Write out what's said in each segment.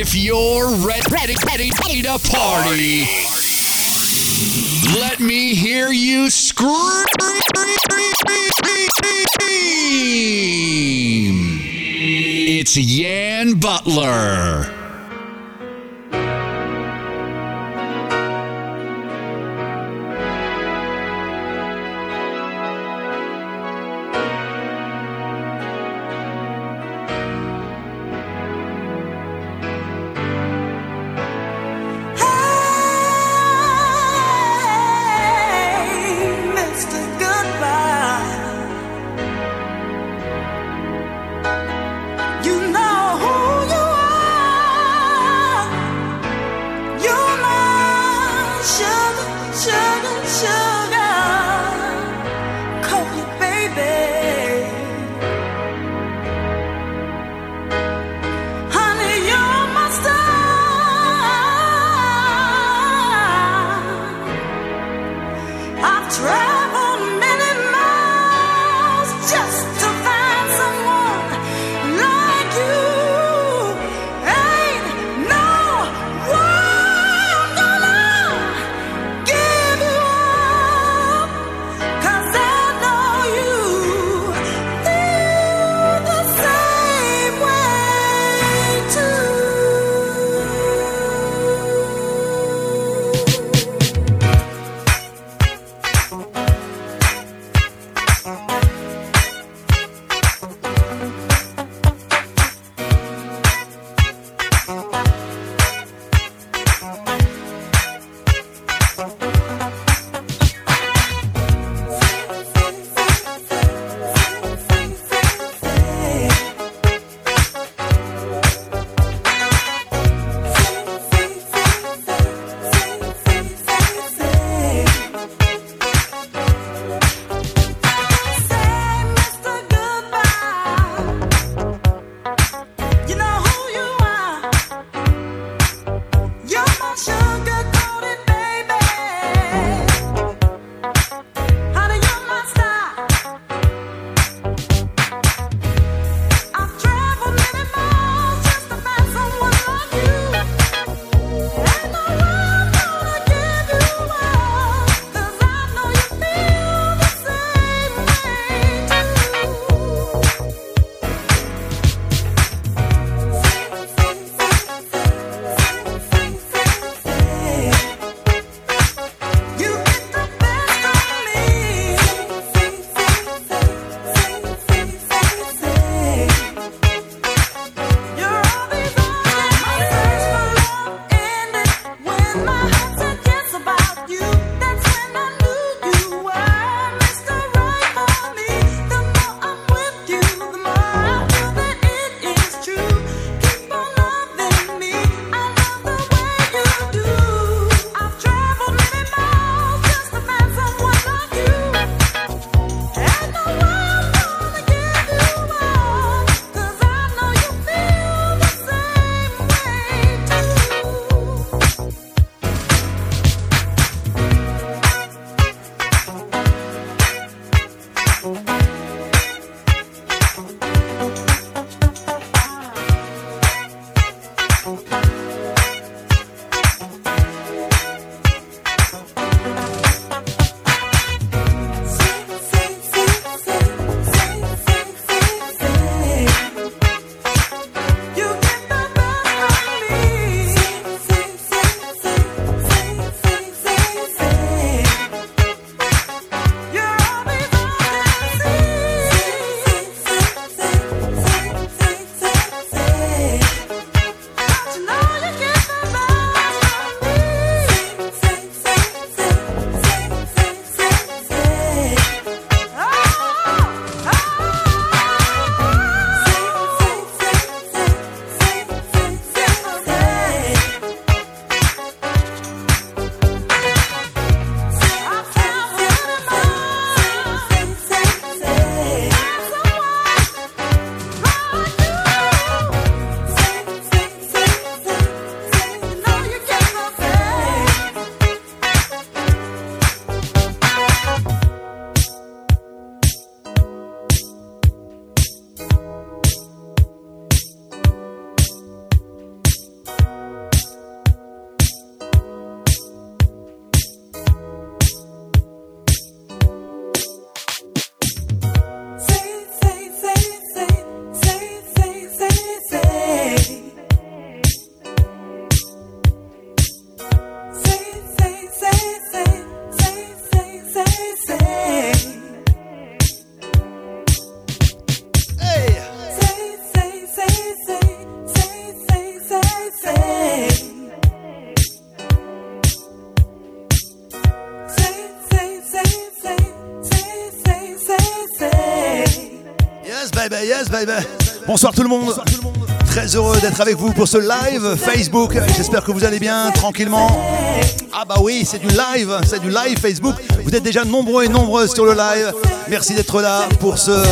If you're ready, ready, ready, ready to party, let me hear you scream. It's Yan Butler. Avec vous pour ce live Facebook. J'espère que vous allez bien, tranquillement. Ah bah oui, c'est du live, c'est du live Facebook. Vous êtes déjà nombreux et nombreuses sur le live. Merci d'être là pour ce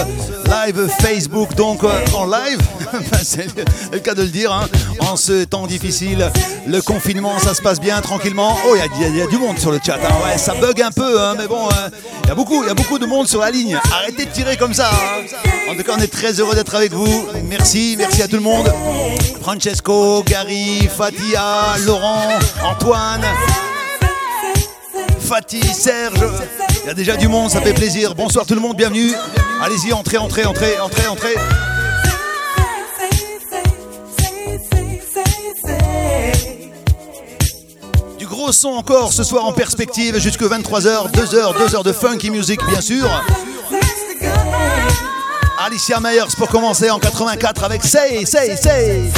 live Facebook, donc euh, en live. c'est le cas de le dire. hein. En ce temps difficile, le confinement, ça se passe bien, tranquillement. Oh, il y y, a du monde sur le chat. hein. Ouais, ça bug un peu, hein, mais bon, euh, il y a beaucoup, il y a beaucoup de monde sur la ligne. Arrêtez de tirer comme ça. En tout cas, on est très heureux d'être avec vous. Merci, merci à tout le monde. Francesco, Gary, Fatia, Laurent, Antoine, Fatih, Serge. Il y a déjà du monde, ça fait plaisir. Bonsoir tout le monde, bienvenue. Allez-y, entrez, entrez, entrez, entrez, entrez. Gros son encore ce soir en perspective jusque 23h, 2h, 2h de funky music bien sûr. Alicia Myers pour commencer en 84 avec Say, Say, Say.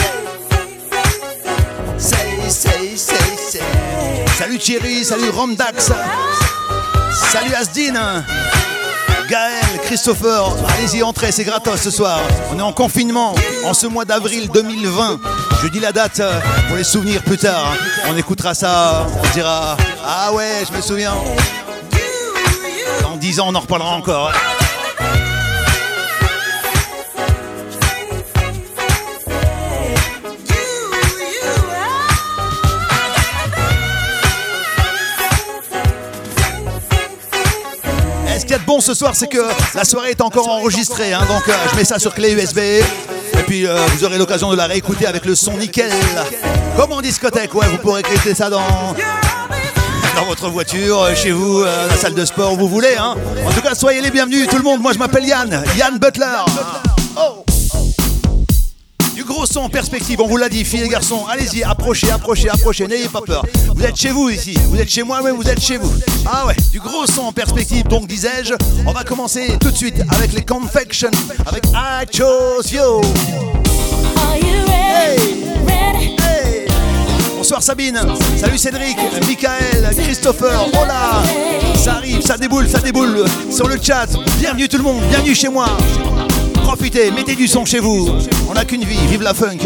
Say, say, say, say. Salut Thierry, salut Romdax. Salut Asdine. Gaël, Christopher, allez-y, entrez, c'est gratos ce soir. On est en confinement en ce mois d'avril 2020. Je dis la date euh, pour les souvenirs plus tard. On écoutera ça, on dira Ah ouais, je me souviens. Dans 10 ans, on en reparlera encore. Ce qu'il y a de bon ce soir, c'est que la soirée est encore enregistrée. hein, donc euh, je mets ça sur clé USB. Puis euh, vous aurez l'occasion de la réécouter avec le son nickel. Comme en discothèque, ouais, vous pourrez écouter ça dans, dans votre voiture, euh, chez vous, euh, la salle de sport, où vous voulez. hein. En tout cas, soyez les bienvenus, tout le monde. Moi, je m'appelle Yann, Yann Butler. Oh. Gros son en perspective, on vous l'a dit, filles et garçons. Allez-y, approchez, approchez, approchez, n'ayez pas peur. Vous êtes chez vous ici, vous êtes chez moi, mais vous êtes chez vous. Ah ouais, du gros son en perspective, donc disais-je. On va commencer tout de suite avec les Confection, avec I Chose You. Hey. Hey. Bonsoir Sabine, salut Cédric, Michael, Christopher, hola Ça arrive, ça déboule, ça déboule sur le chat. Bienvenue tout le monde, bienvenue chez moi. Profitez, mettez du son chez vous. On n'a qu'une vie, vive la funk.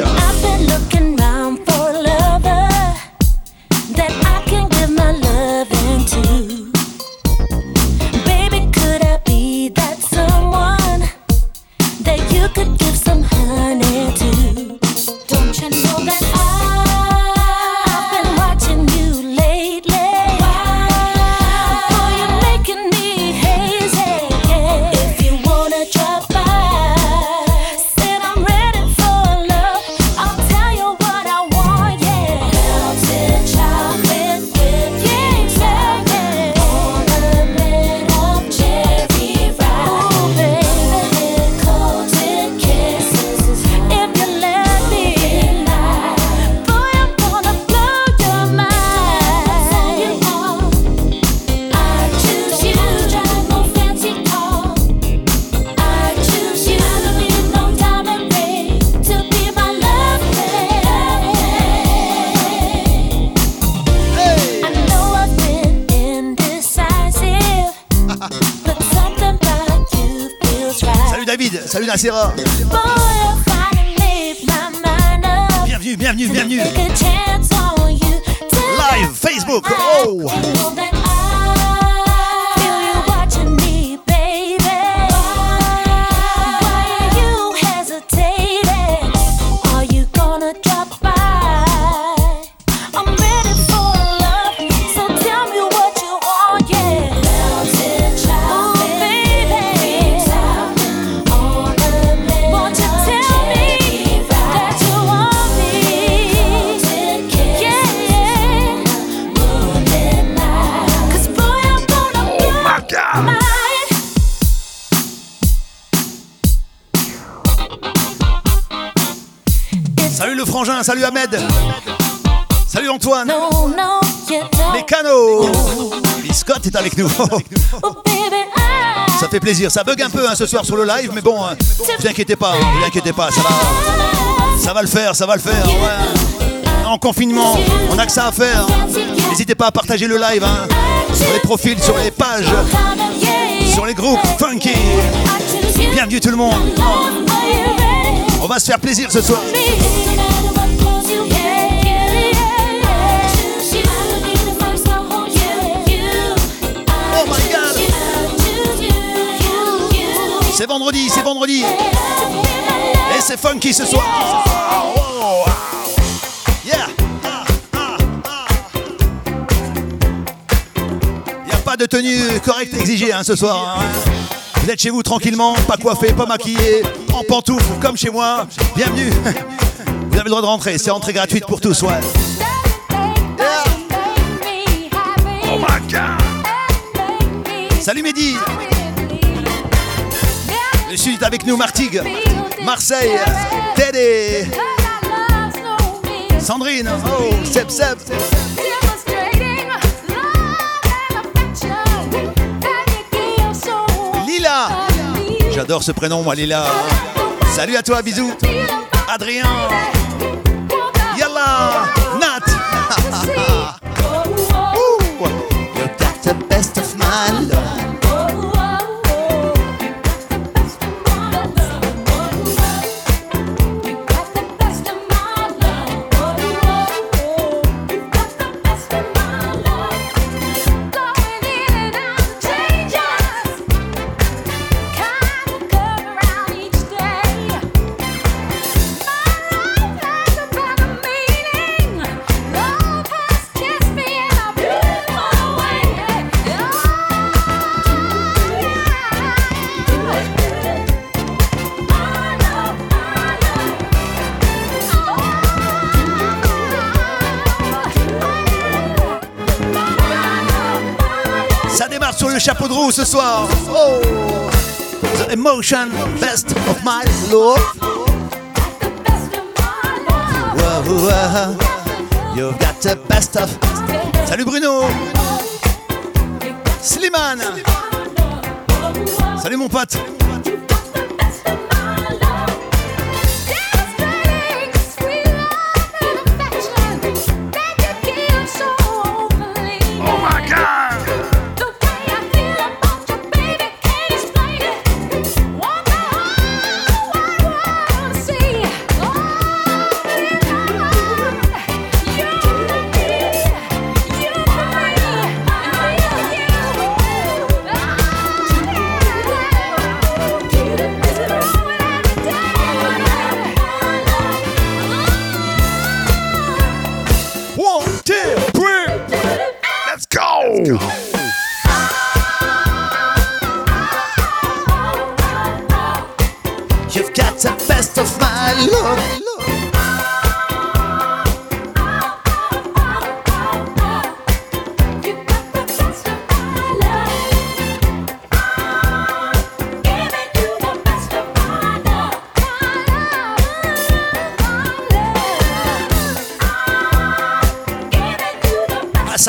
Bienvenue, bienvenue, bienvenue. Live, Facebook, oh. Salut Ahmed. Salut Antoine. No, no, you don't. Mécano. Biscotte est avec nous. Oh, Ça fait plaisir. Ça bug un peu hein, ce soir sur le live, mais bon, hein, vous inquiétez pas, vous inquiétez pas, ça va, ça va le faire, ça va le faire. ouais. En confinement, on a que ça à faire. N'hésitez pas à partager le live hein, sur les profils, sur les pages, sur les groupes funky. Bienvenue tout le monde. va se faire plaisir ce soir. Vendredi. Et c'est funky ce soir. Oh, Yeah. Ah, ah, ah. Y a pas de tenue correcte exigée hein, ce soir. hein. Vous êtes chez vous tranquillement, pas coiffé, pas maquillé, en pantoufles comme chez moi. Bienvenue. Vous avez le droit de rentrer, c'est entrée gratuite pour tous. Ouais. Oh my God. Salut Mehdi. Est avec nous, Martigues, Marseille, Tédé, Sandrine, oh, Seb Seb. Lila. J'adore ce prénom, moi, Lila. Salut à toi, bisous. Adrien. Yalla. Nat. Ouh. You the best of my. Ce soir. Oh. The emotion, best of my love. You've got the best of. Salut Bruno. Slimane. Salut mon pote.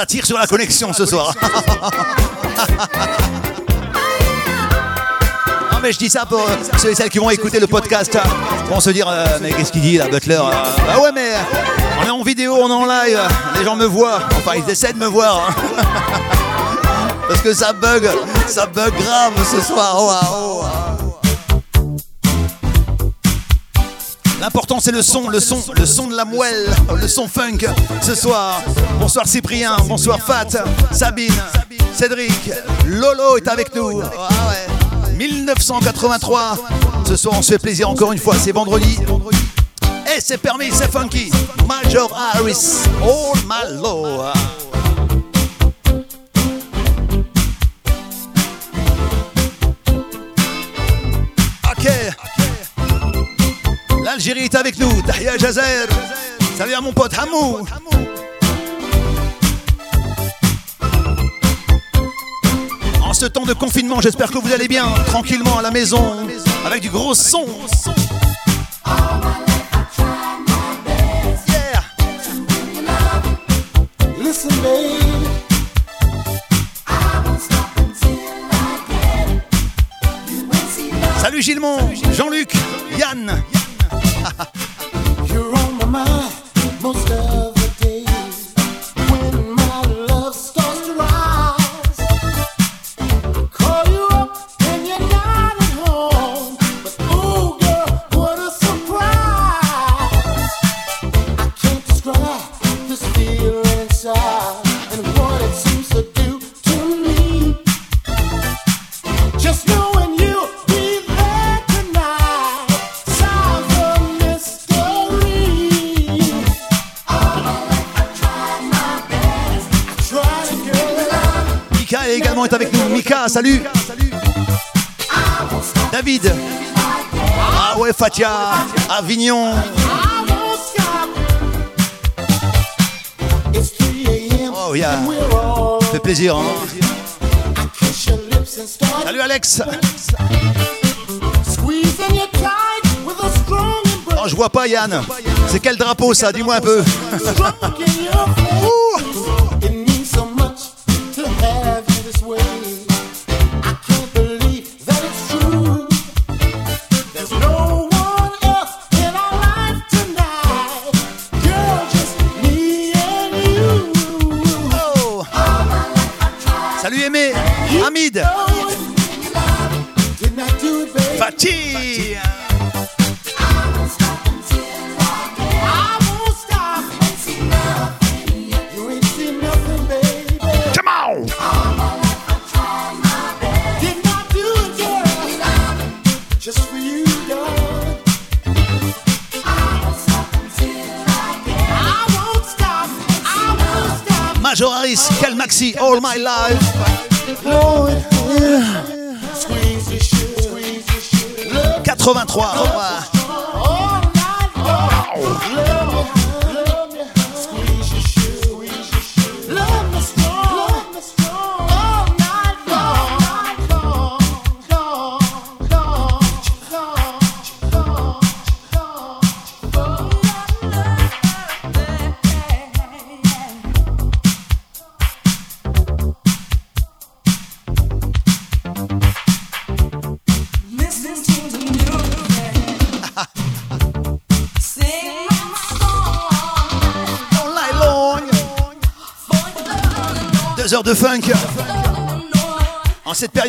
Ça tire sur la connexion ce soir. Non mais je dis ça pour euh, ceux et celles qui vont écouter le podcast. hein. Vont se dire euh, mais qu'est-ce qu'il dit là Butler euh, Bah ouais mais on est en vidéo, on est en live, les gens me voient. Enfin ils essaient de me voir. hein. Parce que ça bug, ça bug grave ce soir. Oh, ah, oh, L'important c'est le son, le son, le son de la moelle, le son funk ce soir. Bonsoir Cyprien, bonsoir Fat, Sabine, Cédric, Lolo est avec nous. Ah ouais. 1983. Ce soir on se fait plaisir encore une fois, c'est vendredi. Et c'est permis, c'est funky. Major Harris, All My Lord. Ok. L'Algérie est avec nous. Tahia Jazer. Salut à mon pote Hamou. En ce temps de confinement, j'espère que vous allez bien, tranquillement à la maison, avec du gros son. Salut Gilmont, Jean-Luc, Yann. salut. David. Ah ouais, Fatia. Avignon. Oh yeah. Fait plaisir. Hein. Salut Alex. Oh, je vois pas Yann. C'est quel drapeau ça? Dis-moi un peu. Farid. Fatih. Joris, Calmaxi, All My Life. 83.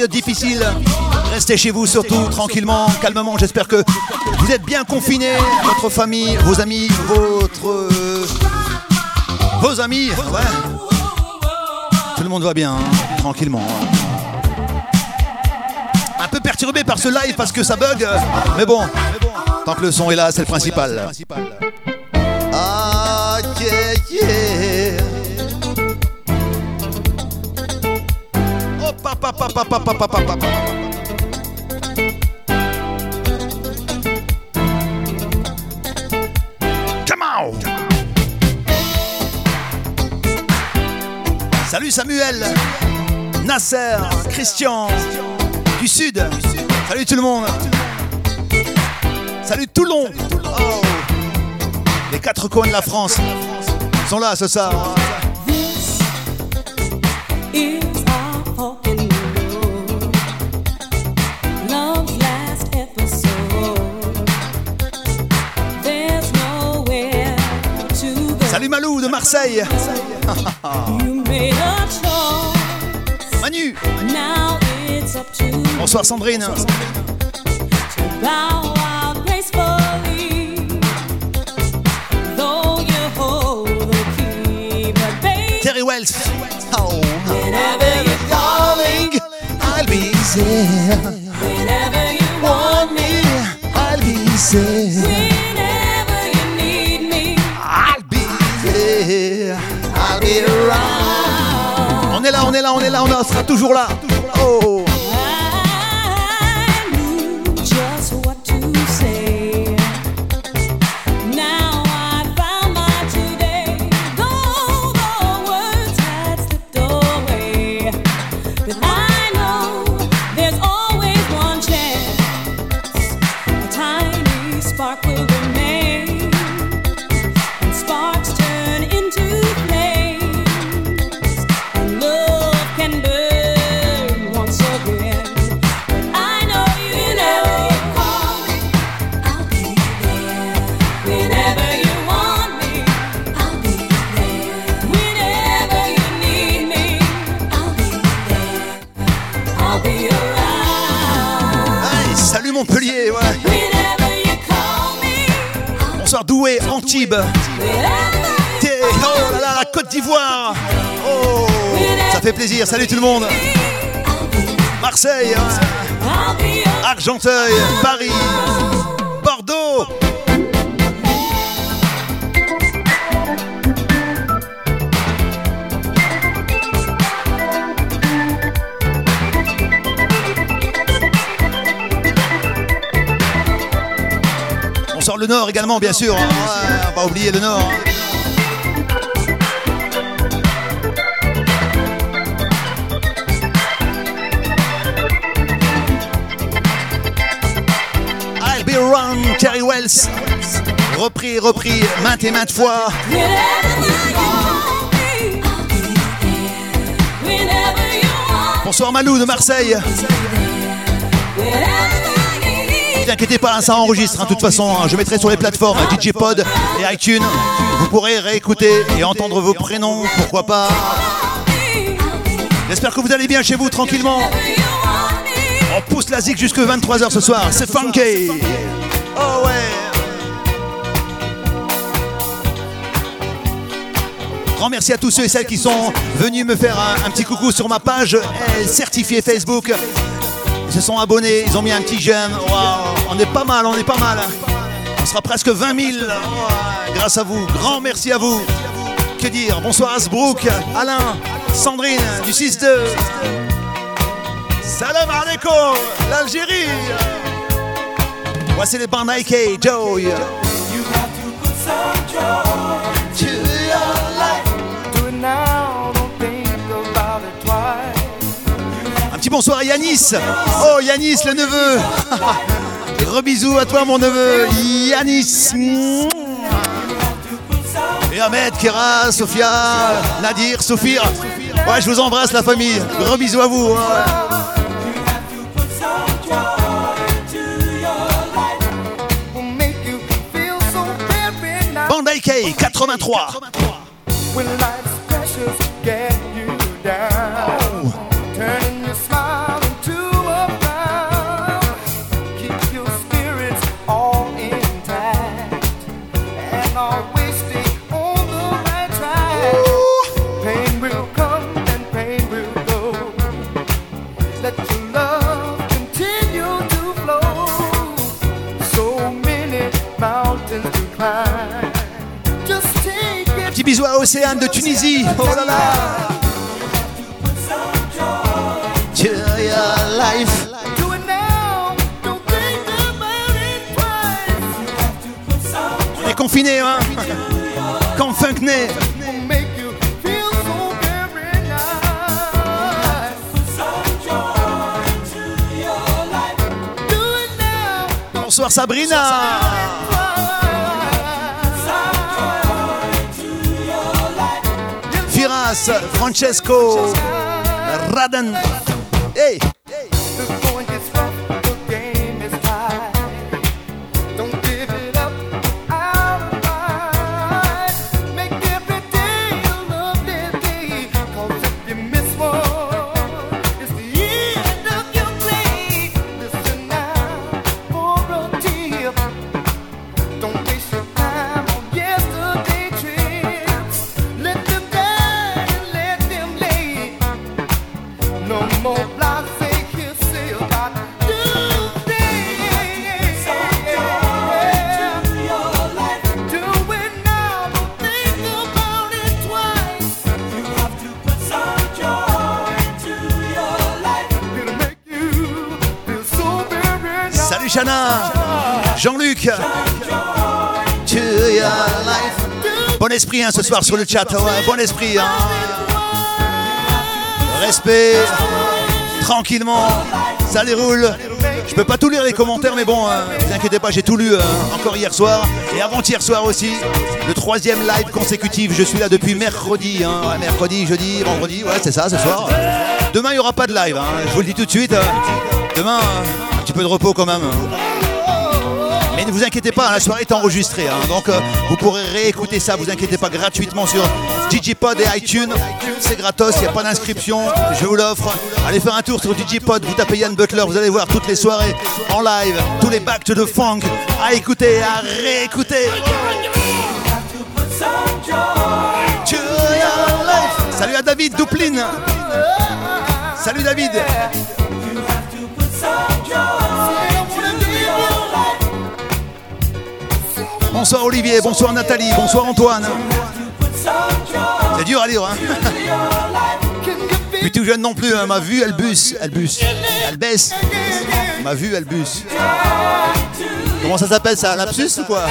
Difficile, restez chez vous surtout, tranquillement, calmement. J'espère que vous êtes bien confinés, votre famille, vos amis, votre... euh, Vos amis. Tout le monde va bien, hein, tranquillement. Un peu perturbé par ce live parce que ça bug, mais bon, tant que le son est là, c'est le principal. Come on. Salut Samuel, Nasser, Christian, du Sud. Salut tout le monde. Salut Toulon. Oh. Les quatre coins de la France sont là ce soir. This is Malou de Marseille. Manu. Bonsoir Sandrine. Terry Wells. Whenever you want me, On est là, on est là, on sera toujours là. Oh. Oh là là, la Côte d'Ivoire. Oh, ça fait plaisir. Salut tout le monde. Marseille, hein. Argenteuil, Paris, Bordeaux. On sort le Nord également, bien sûr pas oublier le Nord. I'll be around, Terry Wells. Repris, repris, maintes et maintes fois. Bonsoir Malou de Marseille. Vous inquiétez pas, hein, ça enregistre. hein, De toute façon, hein. je mettrai sur les plateformes DJ Pod et iTunes. Vous pourrez réécouter et entendre vos prénoms, pourquoi pas. J'espère que vous allez bien chez vous tranquillement. On pousse la zig jusque 23h ce soir. C'est funky. Oh ouais. Grand merci à tous ceux et celles qui sont venus me faire un, un petit coucou sur ma page euh, certifiée Facebook. Ils se sont abonnés, ils ont mis un petit j'aime. Waouh, on est pas mal, on est pas mal. On sera presque 20 000 Waouh, grâce à vous. Grand merci à vous. Que dire? Bonsoir Asbrook, Alain, Sandrine du 6-2. Salam alaikum, l'Algérie. Voici les bandes twice. Un petit bonsoir à Yanis. Oh Yanis, le neveu. Gros bisous à toi, mon neveu Yanis. Et Ahmed, Kera, Sofia, Nadir, Sophia. Ouais, je vous embrasse, la famille. Gros bisous à vous. Hein. Bandai K 83 Océane de Tunisie. Oh là là. To your life. Do it now. Don't think about it twice. On Francesco, Raden. Hey, esprit hein, ce soir sur le chat, ouais, bon esprit. hein. Respect, tranquillement, ça déroule. Je peux pas tout lire les commentaires, mais bon, euh, vous inquiétez pas, j'ai tout lu euh, encore hier soir et avant-hier soir aussi. Le troisième live consécutif, je suis là depuis mercredi. hein. Ouais, mercredi, jeudi, vendredi, ouais, c'est ça, ce soir. Demain, il n'y aura pas de live, hein, je vous le dis tout de suite. Demain, un petit peu de repos quand même. Ne vous inquiétez pas, la soirée est enregistrée. hein. donc euh, vous pourrez réécouter ça, vous inquiétez pas, gratuitement sur DigiPod et iTunes. C'est gratos, il n'y a pas d'inscription, je vous l'offre. Allez faire un tour sur DigiPod, vous tapez Yann Butler, vous allez voir toutes les soirées en live, tous les bacs de funk à écouter, à réécouter. Salut à David Doupline. Salut David. Bonsoir Olivier, bonsoir Nathalie, bonsoir Antoine. C'est dur à lire, hein Plus tout jeune non plus, hein. ma vue elle bus, elle bus, elle baisse. Ma vue elle bus. Comment ça s'appelle ça? Lapsus ou quoi?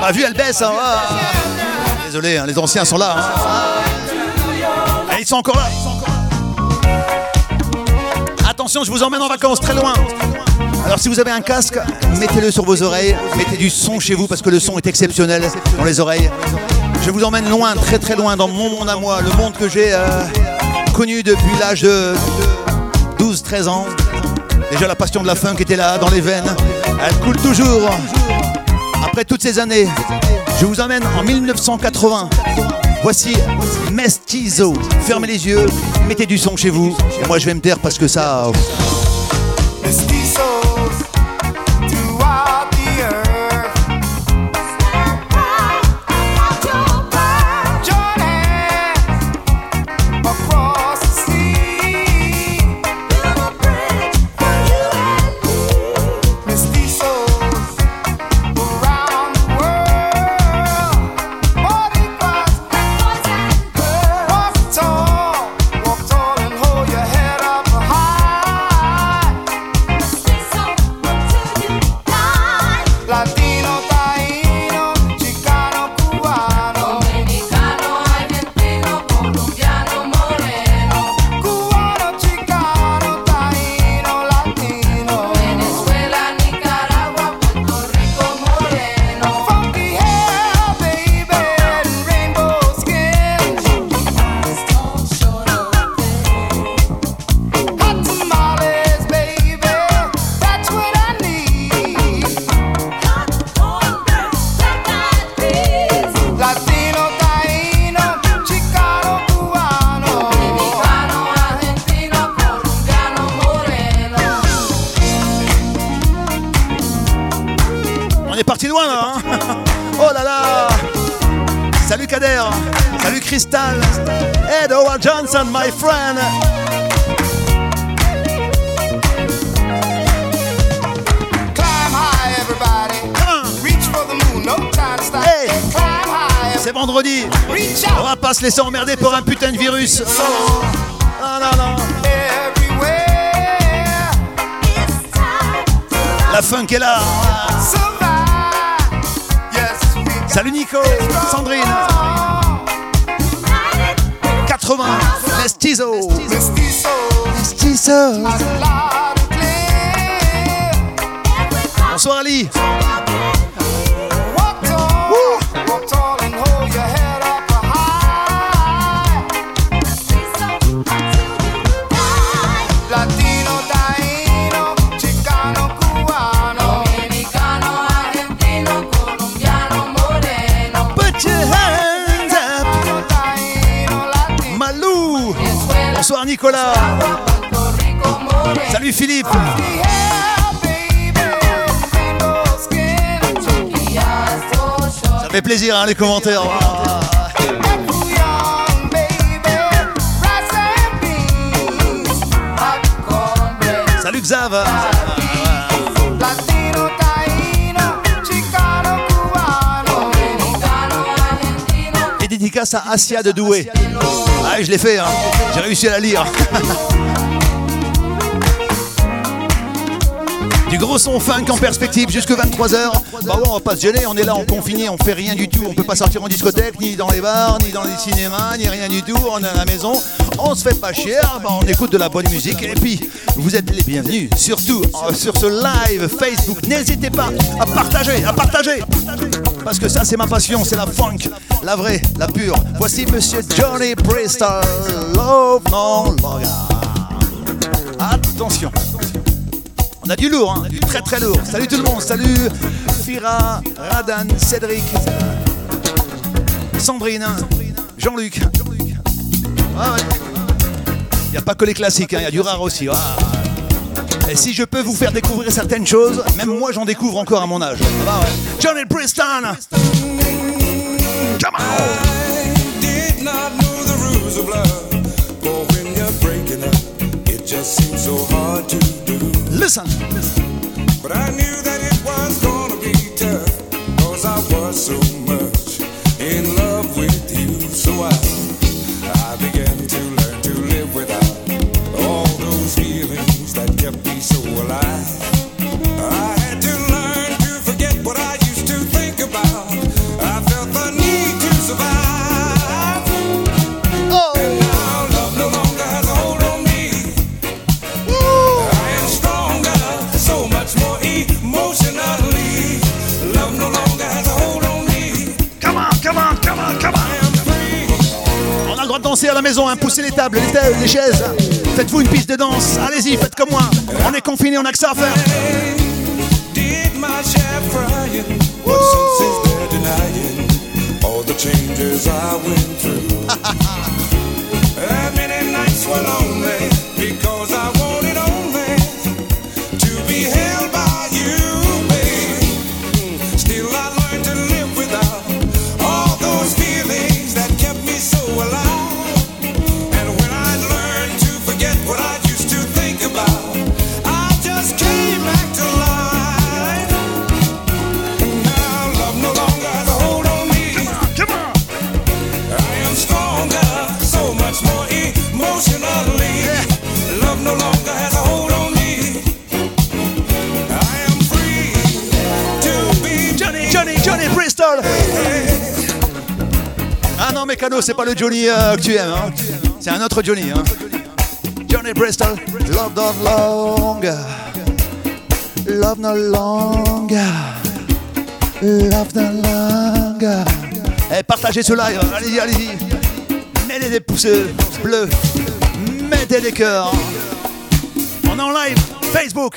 Bah vu elle baisse hein, ah. Désolé, hein, les anciens sont là. hein. Et ils sont encore là. Attention, je vous emmène en vacances très loin. Alors si vous avez un casque, mettez-le sur vos oreilles, mettez du son chez vous parce que le son est exceptionnel dans les oreilles. Je vous emmène loin, très très loin dans mon monde à moi, le monde que j'ai euh, connu depuis l'âge de 12-13 ans. Déjà la passion de la funk était là, dans les veines. Elle coule toujours. Après toutes ces années, je vous emmène en 1980. Voici Mestizo. Fermez les yeux, mettez du son chez vous. Et moi je vais me taire parce que ça... se laisser emmerder pour un putain de virus. Ah non non Everywhere. La funk est là hein, les commentaires. Salut Xav. Et dédicace à Asia de Douai Ah je l'ai fait hein. J'ai réussi à la lire Du gros son funk en perspective jusque 23h. Bah ouais, on va pas se gêner, on est là en confiné, on fait rien du tout. On peut pas sortir en discothèque, ni dans les bars, ni dans les cinémas, ni rien du tout. On est à la maison, on se fait pas chier, bah on écoute de la bonne musique. Et puis, vous êtes les bienvenus, surtout euh, sur ce live Facebook. N'hésitez pas à partager, à partager. Parce que ça, c'est ma passion, c'est la funk, la vraie, la pure. Voici Monsieur Johnny Bristol, Love No Longer. Attention. On a du lourd, hein, du très très lourd. Salut tout le monde, salut Fira, Radan, Cédric, Sandrine, Jean-Luc. Ah ouais. Il n'y a pas que les classiques, hein, il y a du rare aussi. Et si je peux vous faire découvrir certaines choses, même moi j'en découvre encore à mon âge. Ah ouais. Johnny Preston just seems so hard to do. Listen But I knew that it was gonna be tough. Cause I was so much in love with you. So I, I began to learn to live without all those feelings that kept me so alive. À la maison, hein, poussez les tables, les, chaises. Faites-vous une piste de danse. Allez-y, faites comme moi. On est confinés, on a que ça à faire. C'est pas le Johnny euh, que tu aimes. hein. C'est un autre Johnny. hein. Johnny Bristol. Love no longer. Love no longer. Love no longer. Eh, partagez ce live. Allez-y, allez-y. Mettez des pouces bleus. Mettez des cœurs. On est en live. Facebook.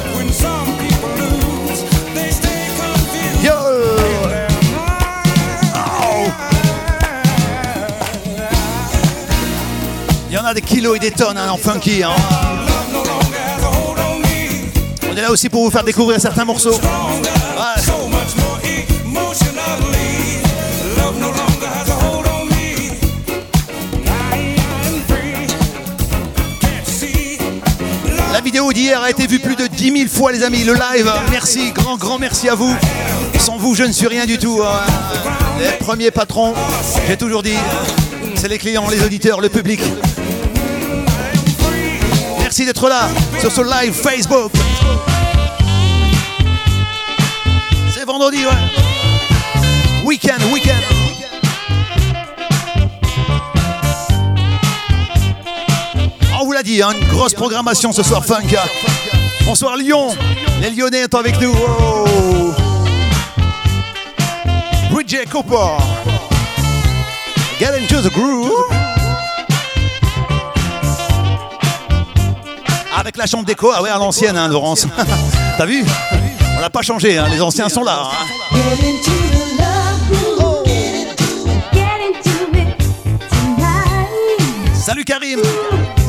des kilos et des tonnes hein, en funky. hein. On est là aussi pour vous faire découvrir certains morceaux. La vidéo d'hier a été vue plus de 10 000 fois, les amis. Le live, merci, grand, grand merci à vous. Sans vous, je ne suis rien du tout. hein. Les premiers patrons, j'ai toujours dit, c'est les clients, les auditeurs, le public. Merci d'être là sur ce live Facebook. C'est vendredi, ouais. Week-end, week-end. On vous l'a dit, hein, une grosse programmation ce soir funk. Bonsoir Lyon. Les Lyonnais sont avec nous. Oh. Bridget Cooper. Get into the groove. Avec la chambre d'écho, ah ouais, à l'ancienne, hein, Laurence. T'as vu On n'a pas changé, hein, les anciens sont là. hein. Salut Karim.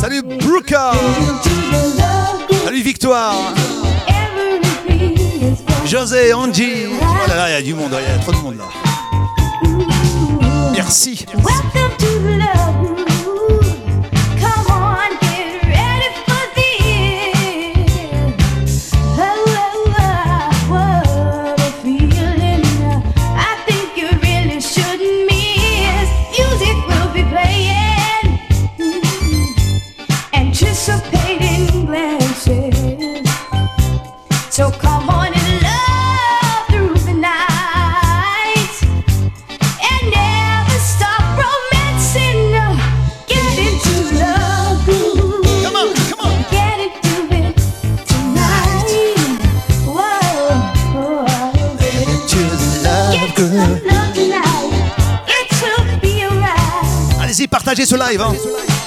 Salut Brooka. Salut Victoire. José, Angie. Oh là là, il y a du monde, il y a trop de monde là. Merci. Welcome ce live. hein.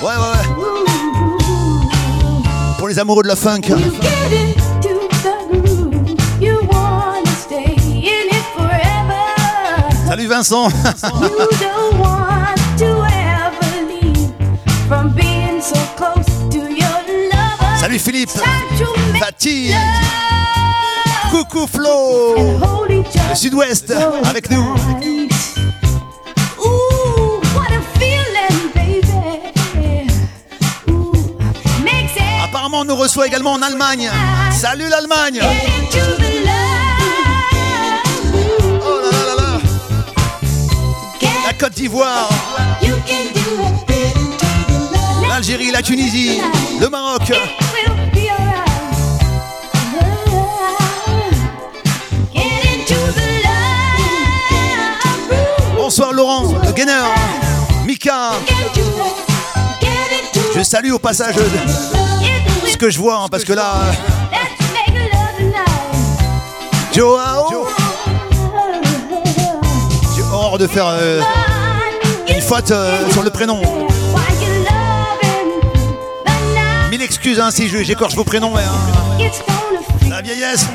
Ouais, ouais, ouais. Pour les amoureux de la funk. Salut Vincent. Salut Philippe. Fatih. Coucou Flo. Le Sud-Ouest avec nous. Nous reçoit également en Allemagne. Salut l'Allemagne. Oh La Côte d'Ivoire, l'Algérie, la Tunisie, le Maroc. Bonsoir Laurent, le gainer. Mika. Je salue au passage. Ce que je vois hein, parce que là. Joao, j'ai horreur de faire euh, une faute euh, sur le prénom. Mille excuses hein, si je- j'écorche vos prénoms. mais, hein, la vieillesse.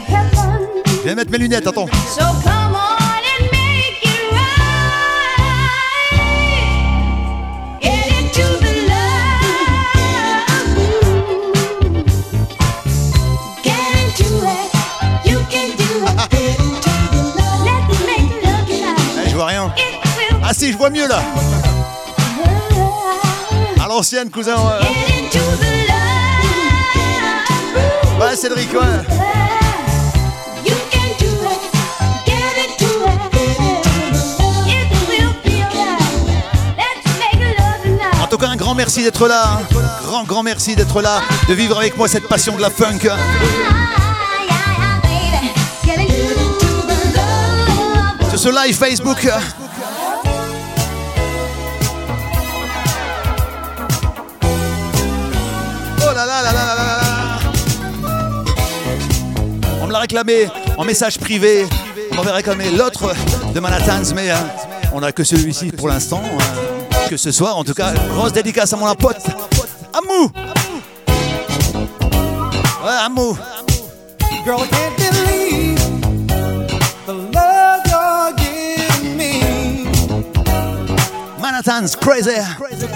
Je vais mettre mes lunettes, attends. Si, je vois mieux là. À l'ancienne, cousin. ouais. Cédric, ouais. En tout cas, un grand merci d'être là. hein. Grand, grand merci d'être là, de vivre avec moi cette passion de la funk. Sur ce live Facebook. Réclamé en message privé. On m'avait réclamé l'autre de Manhattan's, mais euh, on n'a que celui-ci pour l'instant. euh, que ce soir, en tout cas, grosse dédicace à mon pote. Amou Ouais, Amou Girl, I can't believe the love you're giving me. Manhattan's crazy. Took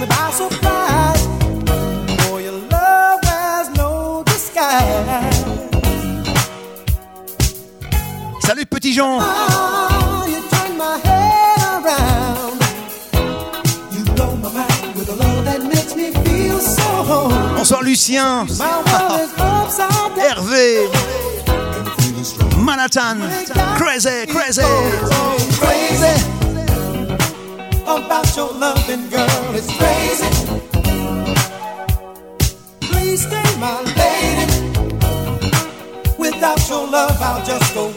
Bonsoir Lucien upside down. Hervé Manhattan Crazy, crazy crazy about your loving girl. It's crazy. Please stay, my lady. Without your love, I'll just go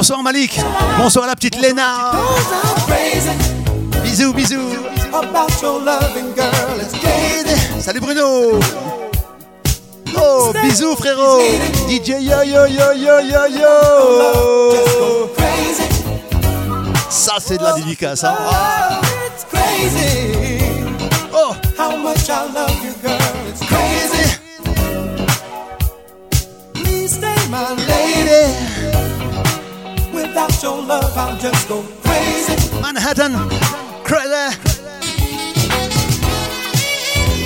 Bonsoir Malik Bonsoir la petite crazy Bisous, bisous. Salut Bruno. Oh, bisous frérot. DJ yo yo yo yo yo yo. Ça c'est de la dédicace hein. Oh, Manhattan, Crazy.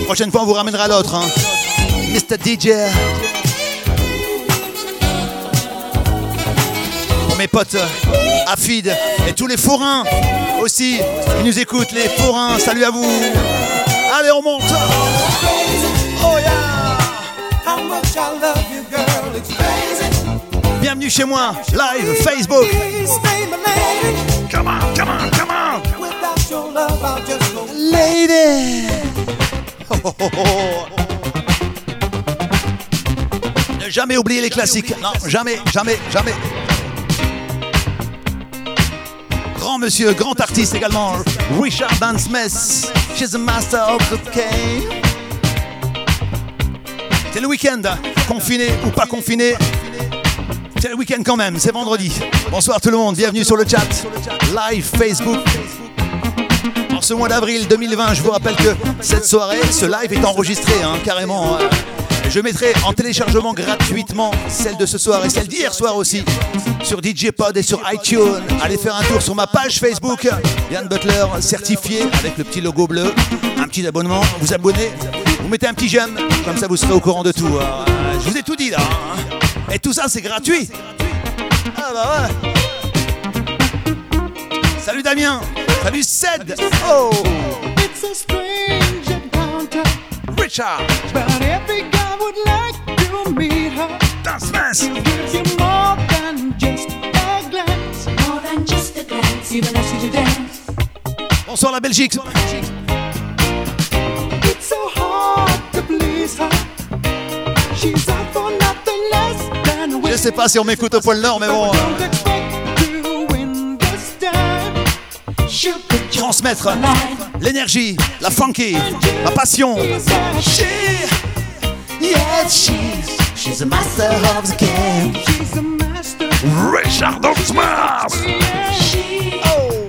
Prochaine fois, on vous ramènera l'autre. Hein. Mr. DJ. Pour mes potes, Afid et tous les forains aussi qui nous écoutent, les forains, salut à vous. Allez, on monte. Bienvenue chez moi, live, Facebook. Come on, come on, come on. Lady. Ne jamais oublier les classiques. Non, jamais, jamais, jamais. Grand monsieur, grand artiste également, Richard Van Smith. She's the master of game. C'est le week-end, confiné ou pas confiné. C'est le week-end quand même, c'est vendredi. Bonsoir tout le monde, bienvenue sur le chat. Live Facebook. En ce mois d'avril 2020, je vous rappelle que cette soirée, ce live est enregistré, hein, carrément. euh, Je mettrai en téléchargement gratuitement celle de ce soir et celle d'hier soir aussi sur DJ Pod et sur iTunes. Allez faire un tour sur ma page Facebook, Yann Butler certifié avec le petit logo bleu, un petit abonnement, vous abonnez, vous mettez un petit j'aime, comme ça vous serez au courant de tout. Euh, Je vous ai tout dit là. hein. Et tout ça c'est gratuit. Ah bah ouais. Salut Damien. Salut Ced. Oh. It's a strange encounter, Richard. but every guy would like to meet her. Dance Mess. Gives you more than just a glance. More than just a glance, even as you dance. Bonsoir la Belgique. It's so hard to please her. She's out for Je sais pas si on m'écoute au pôle Nord, mais bon. transmettre l'énergie, la funky, la passion. She, Yes, she, she's a master of the game. she's a master. Richard. She, Oh.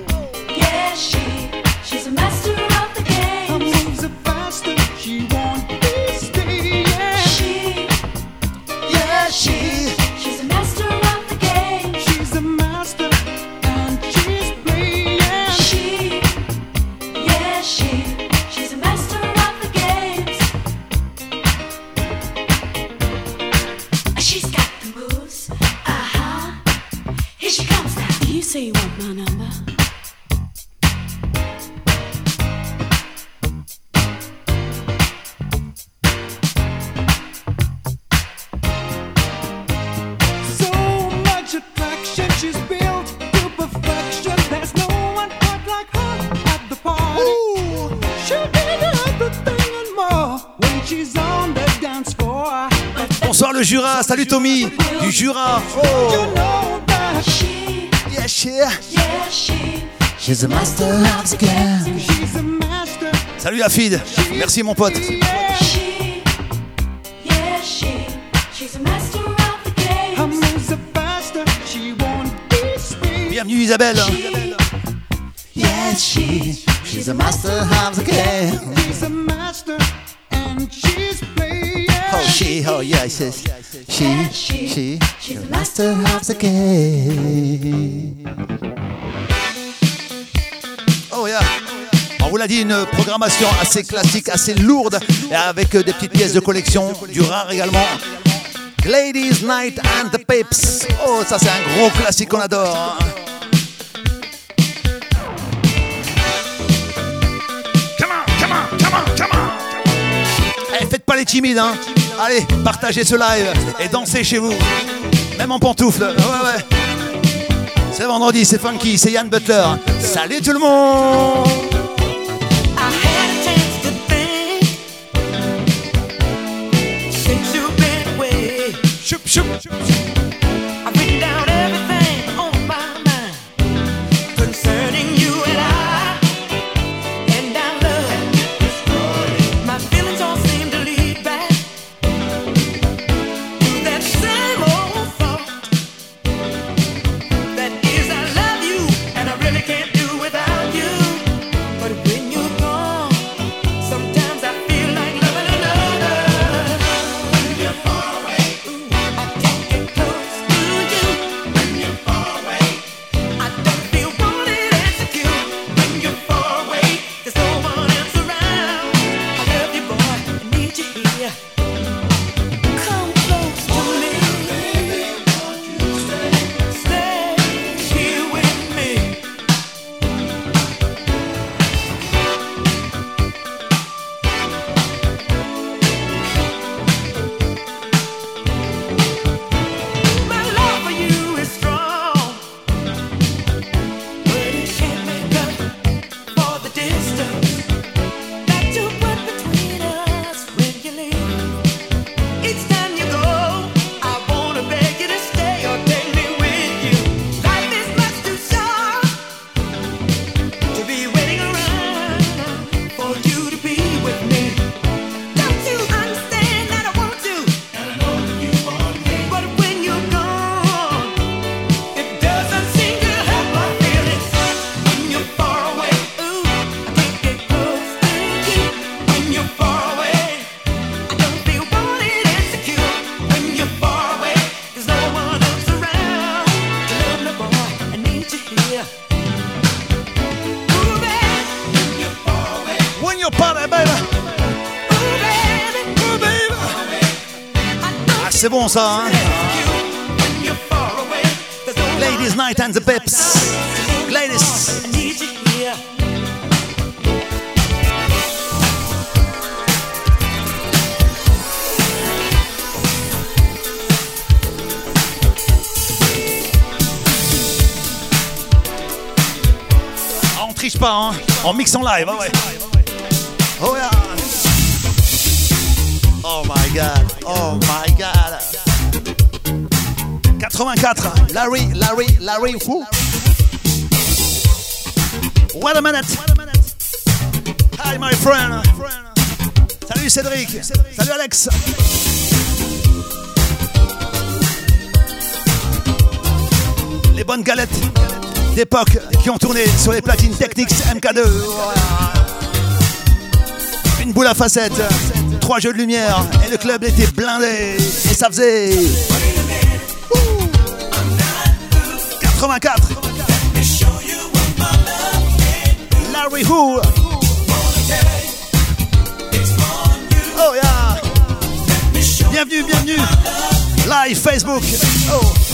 Bonsoir le Jura. Salut Tommy du Jura. Oh. Yeah, she, yeah, she, she's a master of the game. she's a master. Salut Afid. Merci mon pote. Bienvenue Isabelle. Yes, she, She's a master of the game. She's a master and she's playing. Oh, she, oh, yes, yes. She, she, she's a master of the game. Oh, yeah. On vous l'a dit, une programmation assez classique, assez lourde, et avec des petites pièces de collection, du rare également. Ladies Night and the Pips. Oh, ça c'est un gros classique qu'on adore. hein. Come on, come on, come on, come on. Eh, faites pas les timides, hein. Allez, partagez ce live et dansez chez vous. Même en pantoufles. Ouais, ouais. C'est vendredi, c'est funky, c'est Yann Butler. Salut tout le monde bon ça, hein? Ladies Night and the you here. Ah, on triche pas, hein? On mixe en live, ah. Oh yeah. Oh my god. Oh my god. 84. Larry, Larry, Larry. Who? Wait a minute. Hi my friend. Salut Cédric. Salut Alex. Les bonnes galettes d'époque qui ont tourné sur les platines Technics MK2. Une boule à facettes, trois jeux de lumière et le club était blindé. Et ça faisait. 84. Larry Who? Oh yeah. Bienvenue, bienvenue. Live Facebook. Oh.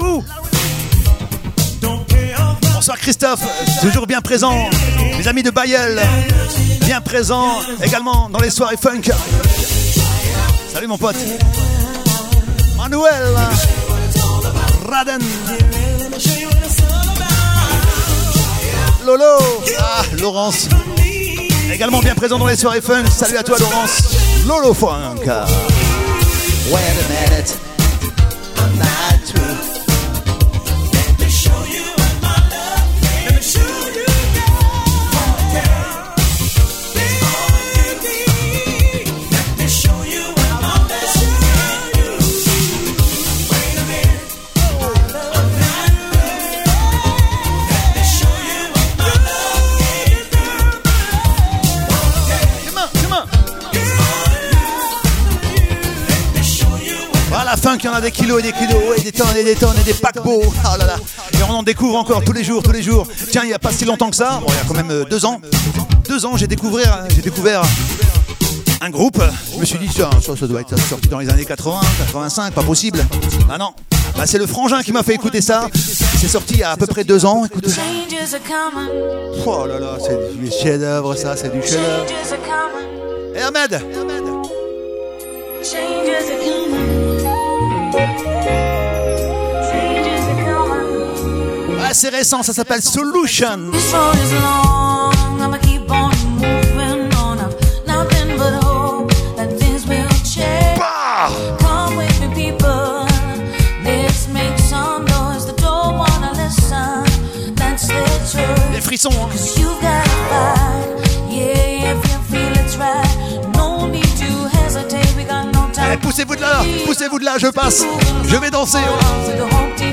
Woo. Don't care about Bonsoir Christophe. Toujours bien présent. Mes amis de Bayeul. Bien présent également dans les soirées funk. Salut mon pote. Manuel. Raden. Lolo. Ah, Laurence. Également bien présent dans les soirées funk. Salut à toi Laurence. Lolo Funk. Voilà, funk, il y en a des kilos et des kilos, et des tonnes et des tonnes et des paquebots. Oh là là. Et on en découvre encore tous les jours, tous les jours. Tiens, il n'y a pas si longtemps que ça, bon, il y a quand même euh, deux ans. Deux ans, j'ai découvert, j'ai découvert un groupe. Je me suis dit, tiens, ça, ça doit être sorti dans les années 80, 85, pas possible. Ah non. Bah, c'est le frangin qui m'a fait écouter ça. C'est sorti il y a à peu près deux ans. Écoute. Oh là là, c'est du chef-d'œuvre, ça, c'est du chef-d'œuvre. Et Ahmed changes are coming. Wanna listen. That's the truth. Les frissons, hein. Allez, time. poussez-vous de là, poussez-vous de là, je passe. Je vais danser. oh.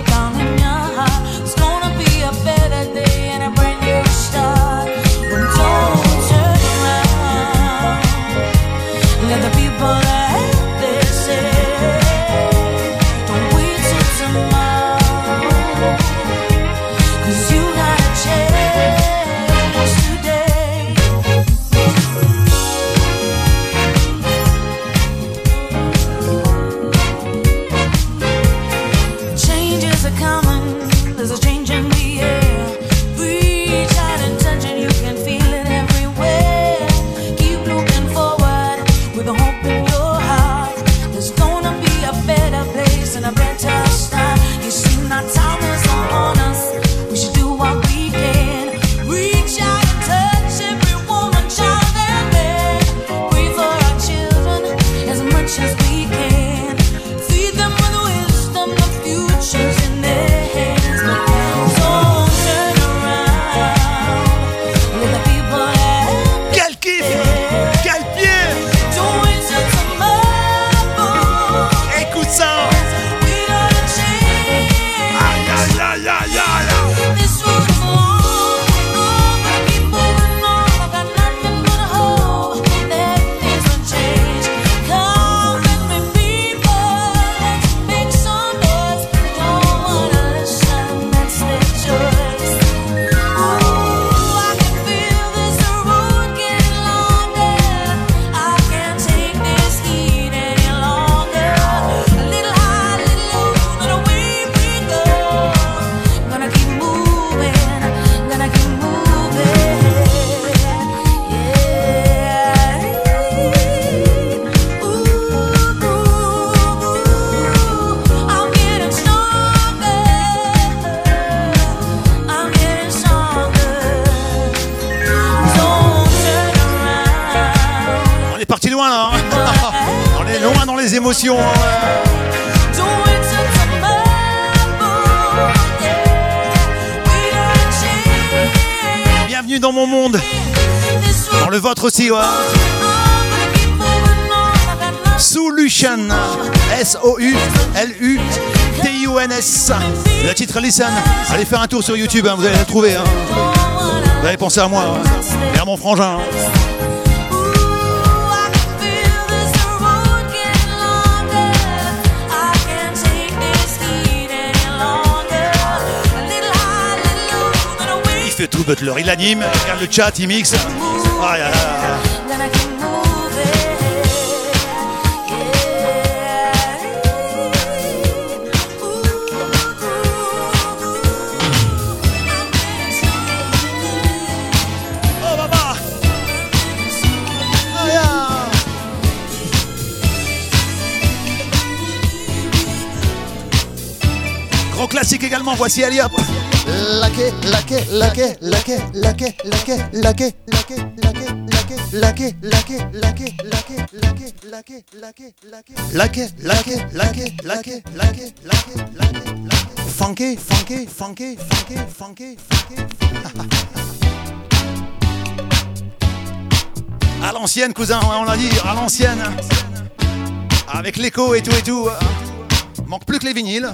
Allez faire un tour sur YouTube, hein, vous allez le trouver. hein. Vous allez penser à moi hein, et à mon frangin. Il fait tout, Butler. Il anime, il regarde le chat, il mixe. Gros classique également, voici Ali Hop. Laqué, laqué, laqué, laqué, laqué, laqué, laqué, laqué, laqué, laqué, laqué, laqué, laqué, laqué, laqué, laqué, laqué, laqué, Laqué, laqué, laqué, laqué, laqué, laqué. Funky, funky, funky, funky, funky, funky. À l'ancienne, cousin, on l'a dit, à l'ancienne. Avec l'écho et tout et tout. Manque plus que les vinyles,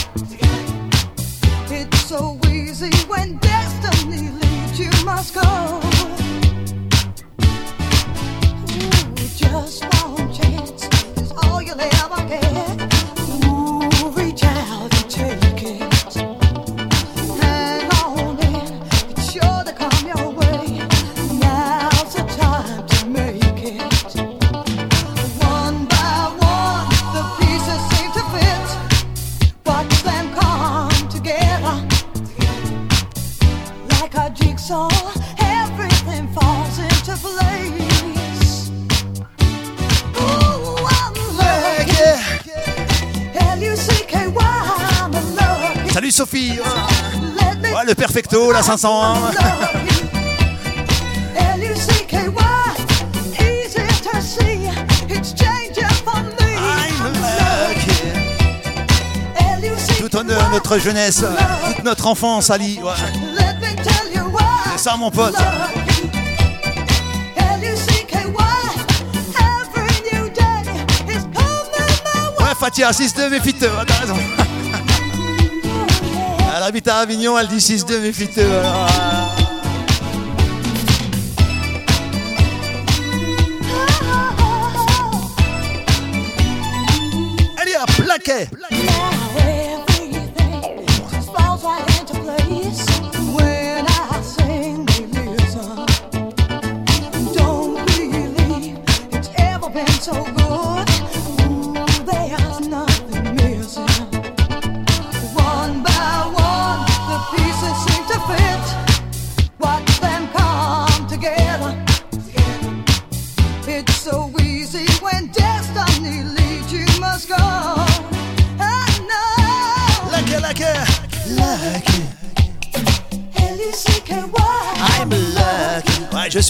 So easy when destiny leads you must go. Ooh, just one chance is all you'll ever get. Salut Sophie ouais, Le perfecto, la 501 Tout honneur notre jeunesse, toute notre enfance, Ali. Ouais. C'est ça, mon pote. Ouais, Fatia, 6-2, mais. Elle habite à Avignon, elle dit 6-2, méfie-toi. Allez hop, plaquet Now everything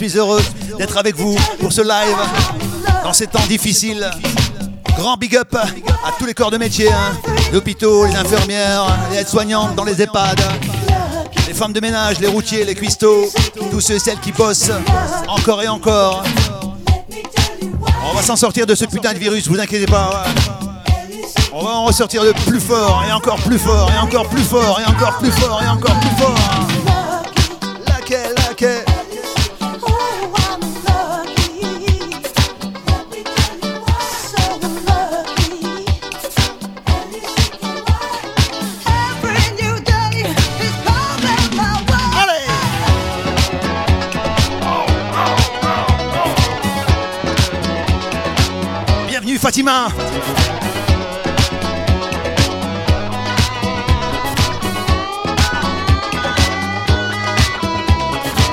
suis heureux d'être avec vous pour ce live dans ces temps difficiles. Grand big up à tous les corps de métier, hein. les hôpitaux, les infirmières, les aides-soignantes dans les EHPAD, les femmes de ménage, les routiers, les cuistots, tous ceux et celles qui bossent encore et encore. On va s'en sortir de ce putain de virus, vous inquiétez pas. On va en ressortir de plus fort, et encore plus fort, et encore plus fort, et encore plus fort, et encore plus fort.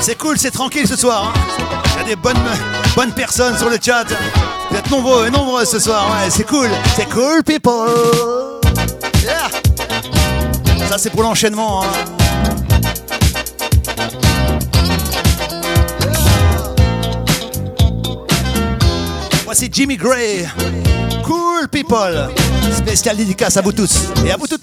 C'est cool, c'est tranquille ce soir. Hein. Il y a des bonnes, bonnes personnes sur le chat. Vous êtes nombreux et nombreux ce soir. Ouais, c'est cool, c'est cool, people. Ça, c'est pour l'enchaînement. Hein. Voici Jimmy Gray. People. Spécial dédicace à vous tous et à vous toutes.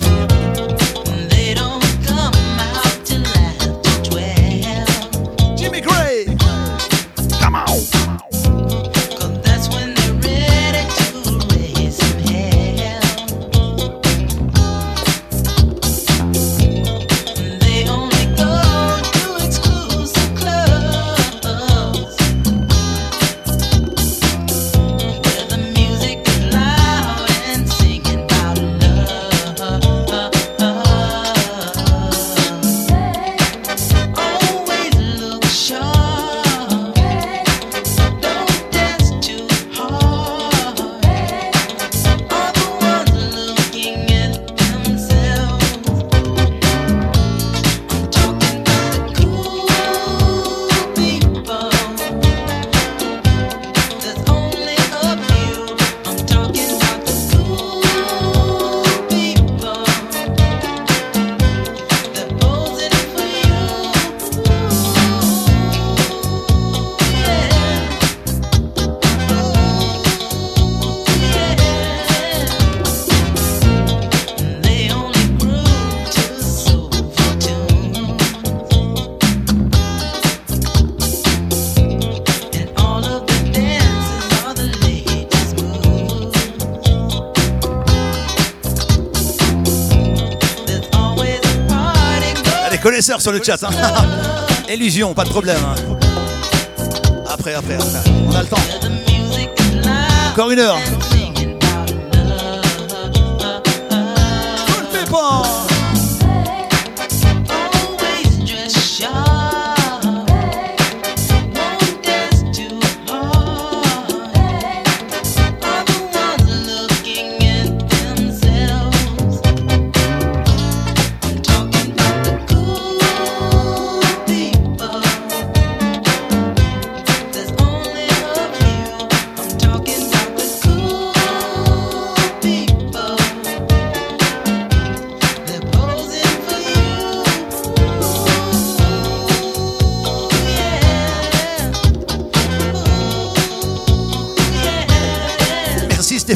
Connaisseurs sur le chat. hein. Illusion, pas de problème. hein. Après, après, après. On a le temps. Encore une heure. and singing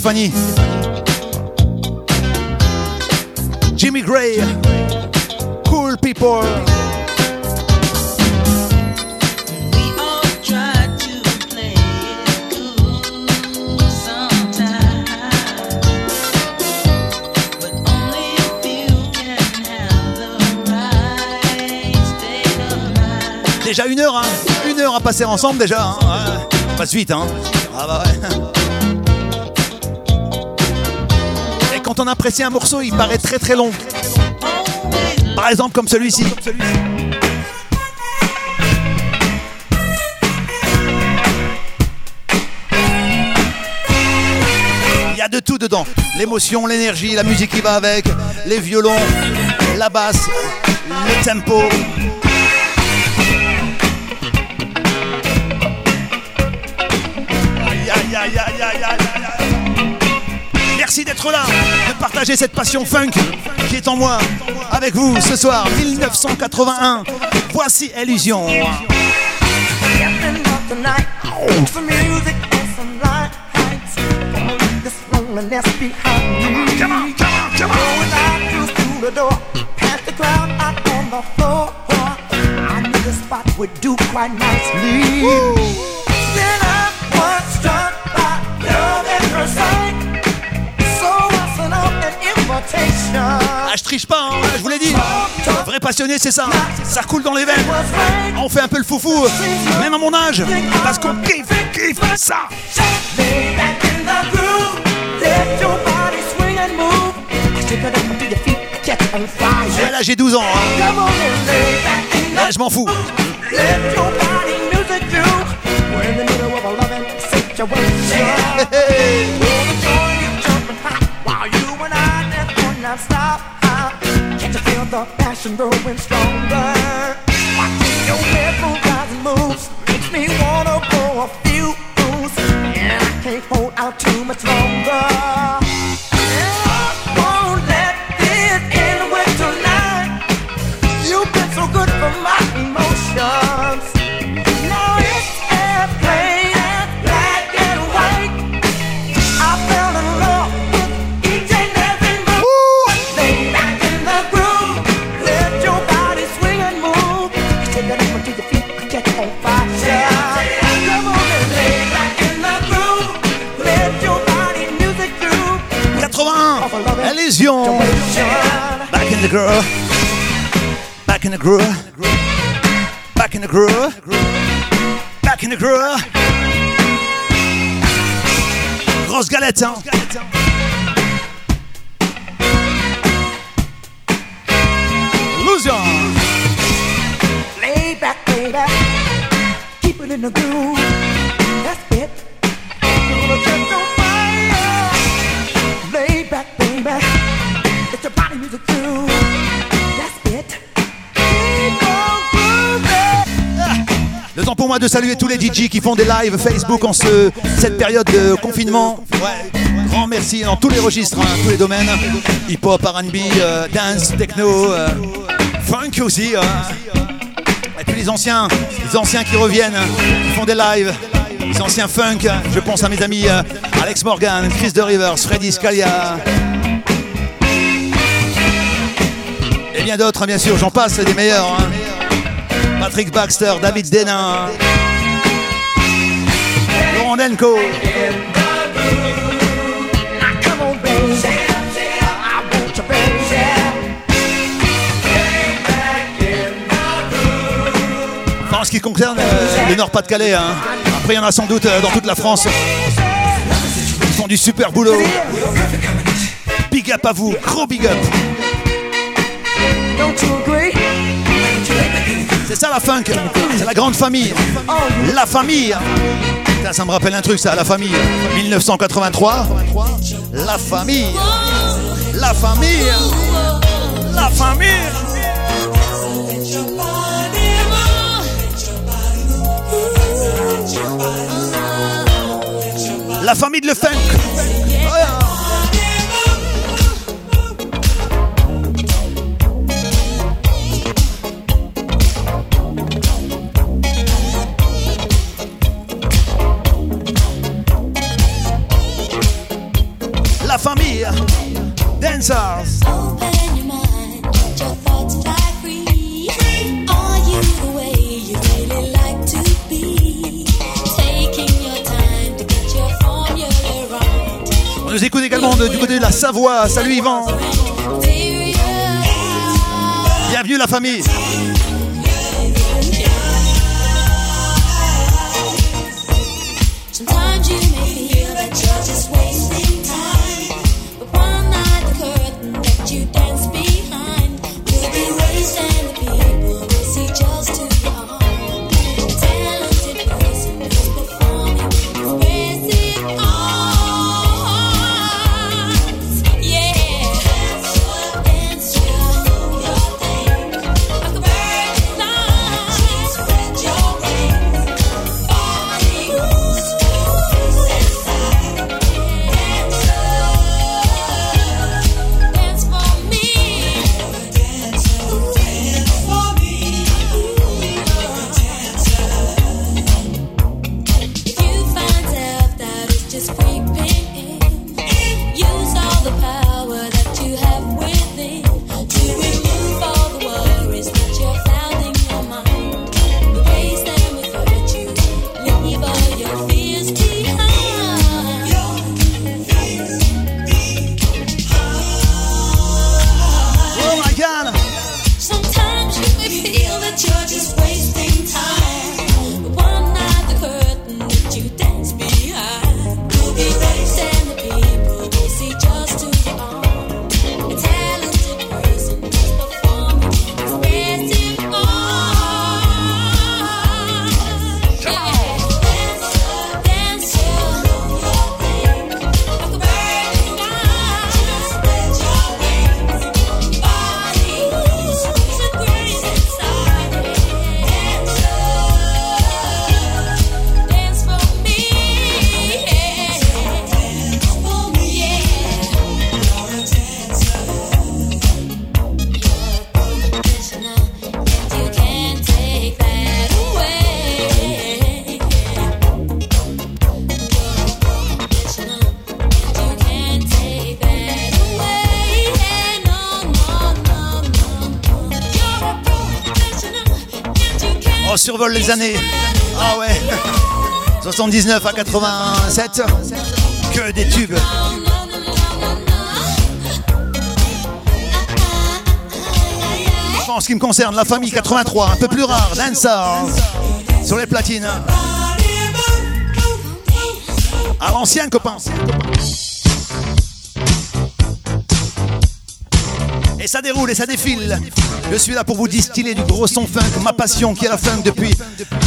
Stéphanie. Jimmy Gray. Cool people. Déjà une heure, hein. Une heure à passer ensemble déjà. Hein. Ouais. Passe vite, hein. Ah bah ouais. Quand on apprécie un morceau, il paraît très très long. Par exemple comme celui-ci. Il y a de tout dedans. L'émotion, l'énergie, la musique qui va avec, les violons, la basse, le tempo. Merci d'être là, de partager cette passion funk qui est en moi avec vous ce soir, 1981. Voici Illusion. Then I was struck by love Ah, je triche pas, hein, je vous l'ai dit. Vrai passionné, c'est ça. Ça coule dans les veines. On fait un peu le foufou, même à mon âge, parce qu'on kiffe, kiffe ça. Lay back in the groove. Let your body swing and move. Shake Can't you feel the passion growing stronger? The groove Back in the groove Back in the groove Back in the groove Grosse galette hein. Illusion Lay back, back. Keep it in the groove. Moi de saluer tous les DJ qui font des lives Facebook en ce, cette période de confinement. Ouais, grand merci dans tous les registres, hein, tous les domaines. Hip-hop, RB, euh, dance, techno, euh, funk aussi. euh. Et puis les anciens, les anciens qui reviennent, hein, qui font des lives. Les anciens funk, je pense à mes amis euh, Alex Morgan, Chris de Rivers, Freddy Scalia. Et bien d'autres, hein, bien sûr, j'en passe, des meilleurs. hein. Patrick Baxter, David Denin, Laurent Denko, en ce qui concerne euh, le Nord-Pas-de-Calais, hein. après il y en a sans doute euh, dans toute la France. Ils font du super boulot. Big up à vous, gros big up. C'est ça la funk, c'est la grande famille. La famille. Putain, ça me rappelle un truc ça, la famille. 1983, la famille. La famille. La famille. La famille de le funk. On nous écoute également du côté de la Savoie. Salut Yvan. Bienvenue la famille. Les années. Ah ouais. 79 à 87. Que des tubes. En ce qui me concerne, la famille 83, un peu plus rare, Dancer, sur les platines. À l'ancien copain. Ça déroule et ça défile. Je suis là pour vous distiller du gros son funk, ma passion qui est la funk depuis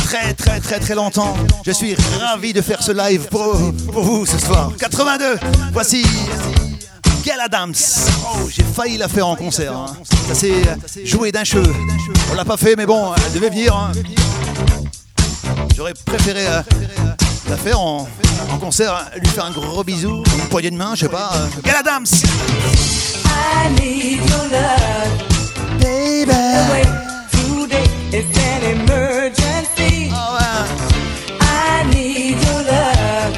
très très très très longtemps. Je suis ravi de faire ce live pour, pour vous ce soir. 82, voici Gail Adams. Oh, j'ai failli la faire en concert. hein. Ça s'est joué d'un cheveu. On l'a pas fait, mais bon, elle devait venir. hein. J'aurais préféré euh, la faire en, en concert, hein. lui faire un gros bisou, une poignée de main, je sais pas. euh. Gail Adams. I need your love. Baby. Today it's an emergency. Ah ouais. I need your love.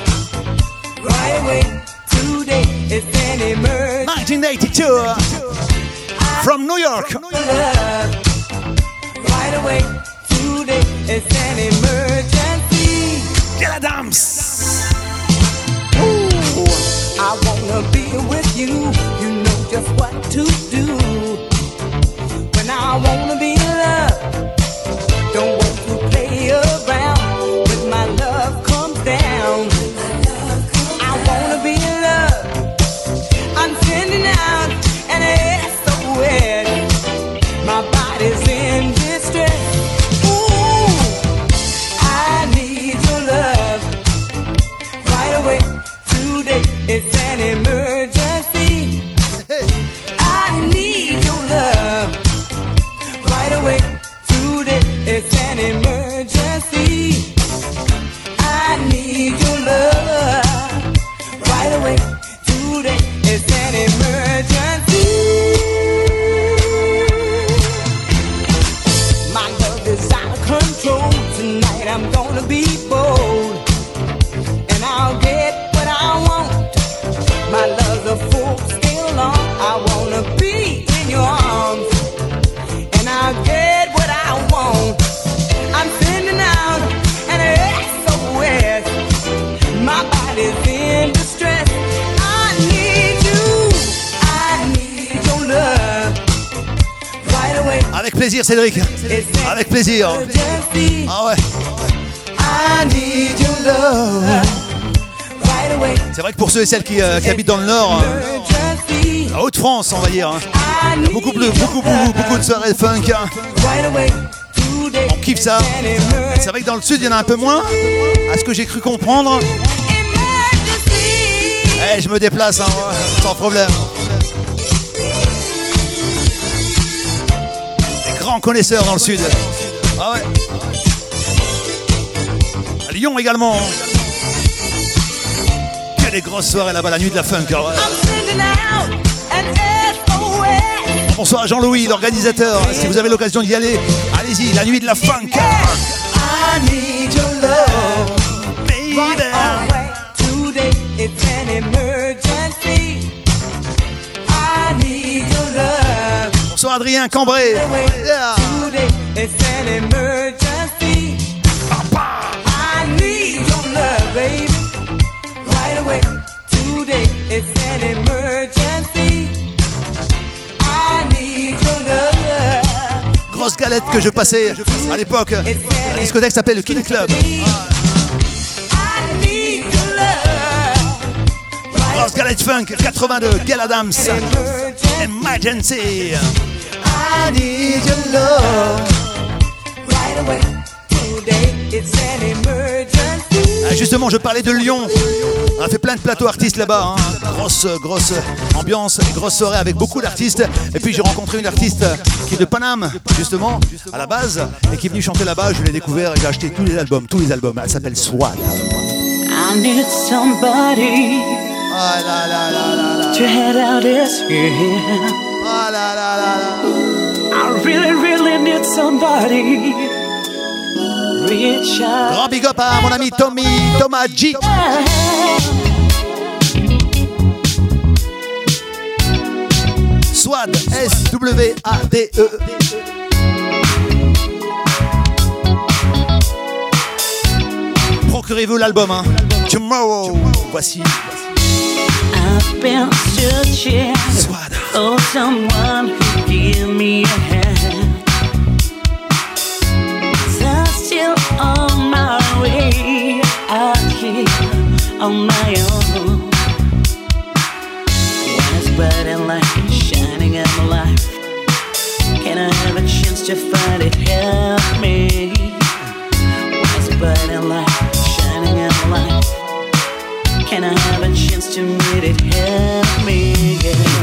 Right away, today it's an emergency. 1982. From New York. Love. Right away, today it's an emergency. Gail Adams. I wanna be with you. You know just what to do. When I wanna be it's an emergency. I need your love right away. Today it's an emergency. Avec plaisir, Cédric. Avec plaisir. Ah ouais. C'est vrai que pour ceux et celles qui, euh, habitent dans le Nord, euh, Emergency. à Haute-France, on va dire, hein, beaucoup, de- beaucoup, beaucoup, beaucoup de soirées funk. hein. On kiffe ça. C'est vrai que dans le Sud, il y en a un peu moins, à ce que j'ai cru comprendre. Eh, je me déplace, hein, sans problème. Grands connaisseurs dans le Sud. Ah ouais. À Lyon également. Que des grosses soirées là-bas, la nuit de la funk. ah ouais. SOS. Bonsoir à Jean-Louis, l'organisateur. Si vous avez l'occasion d'y aller, allez-y, la nuit de la funk. I need your love Baby. Your love. Grosse galette que je passais à l'époque. La discothèque s'appelle le King Club. Grosse galette funk 82, Gail Adams. emergency. I need your love. Right away. Today it's an emergency. Ah, Justement, je parlais de Lyon. On a fait plein de plateaux artistes là-bas. hein. Grosse, grosse ambiance, grosse soirée avec beaucoup d'artistes. Et puis j'ai rencontré une artiste qui est de Paname, justement, à la base, et qui est venue chanter là-bas. Je l'ai découvert et j'ai acheté tous les albums, tous les albums. Elle s'appelle Swad. I need somebody Ah là là là là là. to head out this year. Ah là là là là. Grand big up à mon ami Tommy, Thomas G. Swad, S-W-A-D-E. Procurez-vous l'album, hein. Tomorrow. Voici. I've been searching Swada. for someone who give me a hand. On my own. When it's bright and light shining in my life, can I have a chance to find it? Help me. When it's bright and light shining in my life. Can I have a chance to meet it? Help me. Yeah.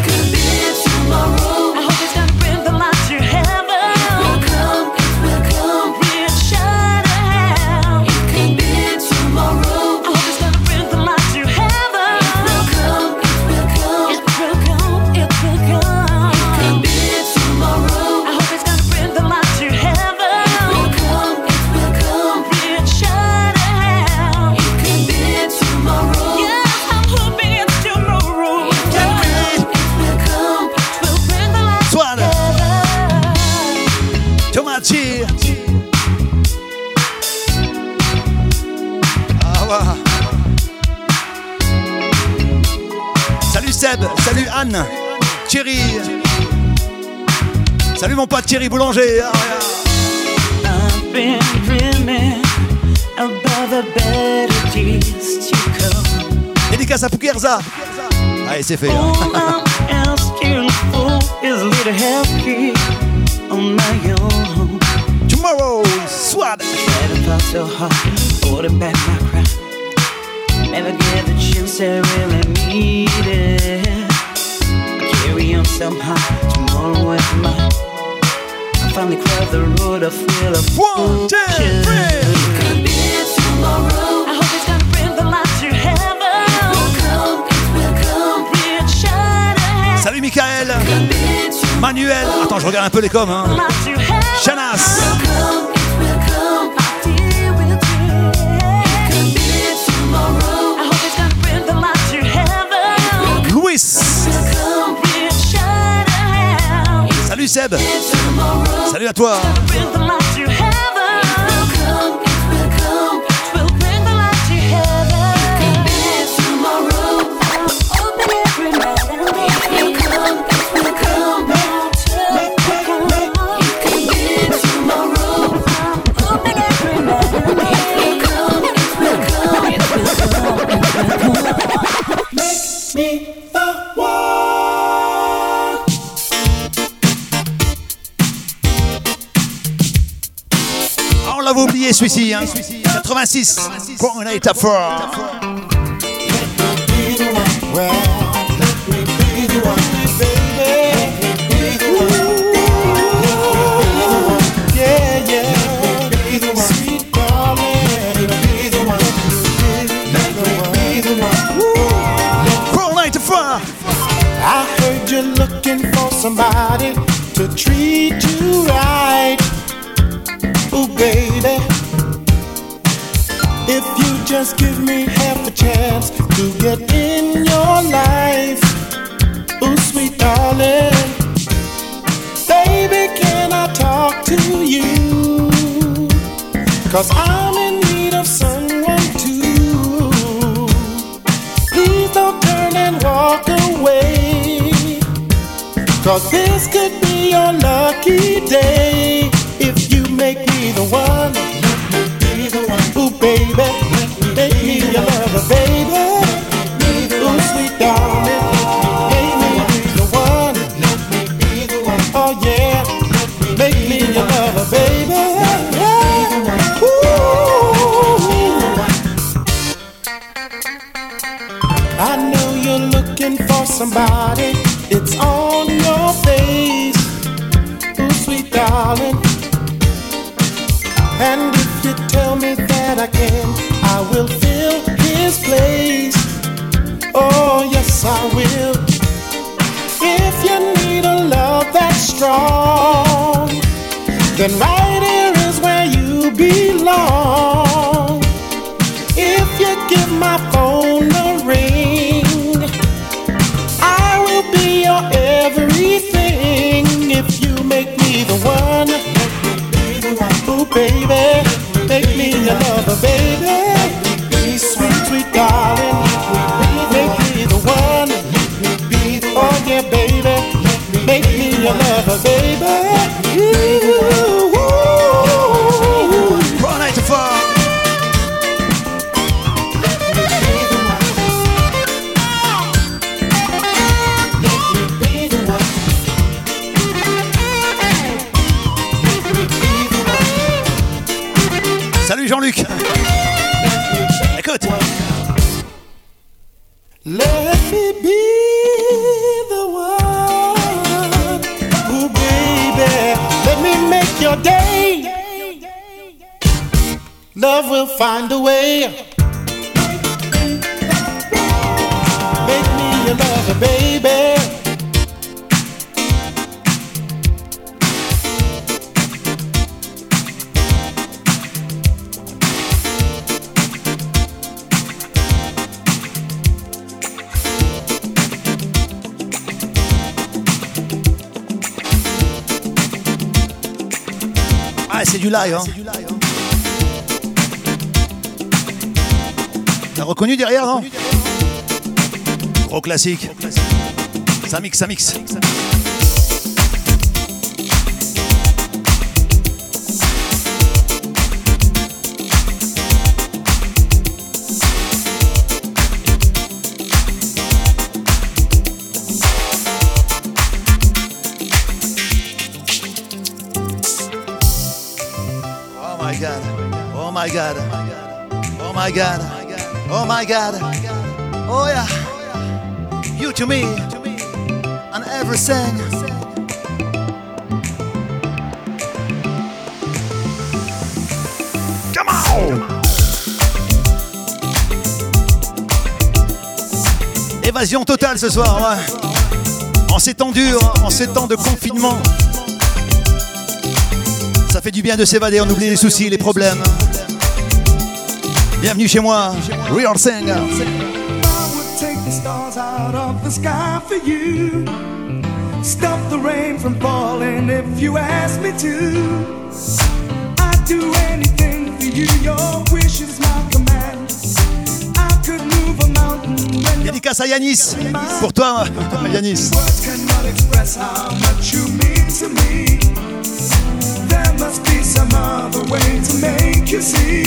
Thierry. Salut mon pote Thierry Boulanger. I've been dreaming about the better days to come. Dédicace à Poukerza. Allez, c'est fait. hein. All I'm asking for is a little help here on my own. Tomorrow, so hard, holding back my cry. Never get the chance I really needed. Carry on somehow, tomorrow is mine. I finally the road of will of One, two, three. Could be tomorrow. I hope it's gonna bring the light to heaven. It will come, it will come. Reach out a hand. Salut Michael. Manuel. Attends, je regarde un peu les coms. Hein. Light to Salut Seb. Salut à toi. Bring oublié celui-ci. Hein. 86. Point eight up just give me half a chance to get in your life. Ooh, sweet darling. Baby, can I talk to you? Cause I'm in need of someone too. Please don't turn and walk away. Cause this could be your lucky day. Reconnu derrière, non Gros classique. Ça mixe, ça mixe. Oh my god. Oh my god. Oh my god. Oh my god. Oh yeah. You to me. And everything. Come on. Évasion totale ce soir, ouais. En ces temps durs, en ces temps de confinement. Ça fait du bien de s'évader, on oublie les soucis, les problèmes. Bienvenue chez moi, Real you. Stop the rain from falling if you ask me to. I'd do anything for you, your wish is my command. I could move a mountain Dédicace à Yanis. Pour toi, Yanis. words cannot express how much you mean to me. There must be some other way to make you see.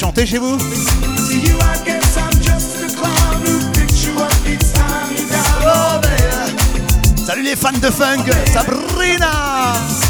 Chantez chez vous? To you, I guess I'm just a clown who picks you up each time you down. Baby. Salut les fans de funk, Sabrina.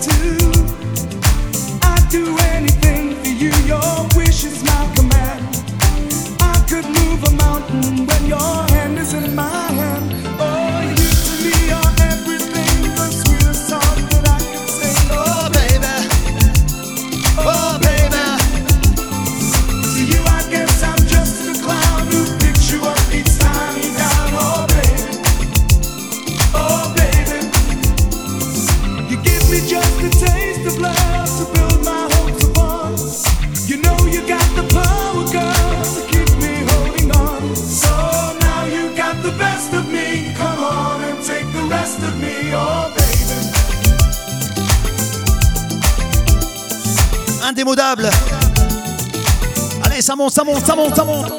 to. Allez, ça monte, ça monte, ça monte, ça monte.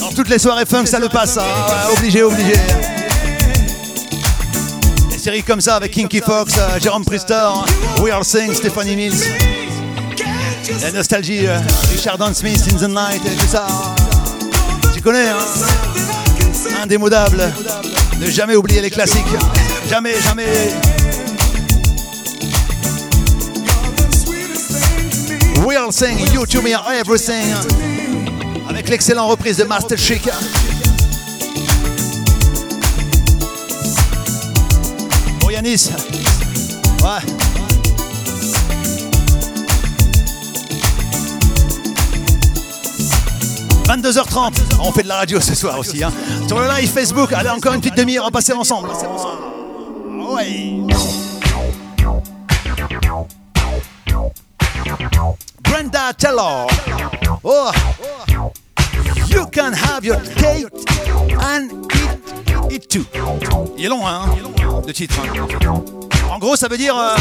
Dans toutes les soirées funk, ça le passe. hein. Obligé, obligé. Des séries comme ça avec Kinky Fox, euh, Jérôme Priester, We Are Sing, Stephanie Mills. La nostalgie, euh, Richard Don Smith, In the Night, et tout ça. Tu connais, hein? Indémodable. Ne jamais oublier les classiques. Jamais, jamais. You're the sweetest thing to me. We Are Sing, You to Me Everything. Avec l'excellente reprise de Master Chic. Bon Yanis. Ouais. 22h30, on fait de la radio ce soir aussi. Hein. Sur le live Facebook, allez, encore une petite demi-heure à passer ensemble. Ouais. Brenda Taylor. Oh. You can have your cake and eat it too. Il est long, hein, le titre. hein. En gros, ça veut dire euh,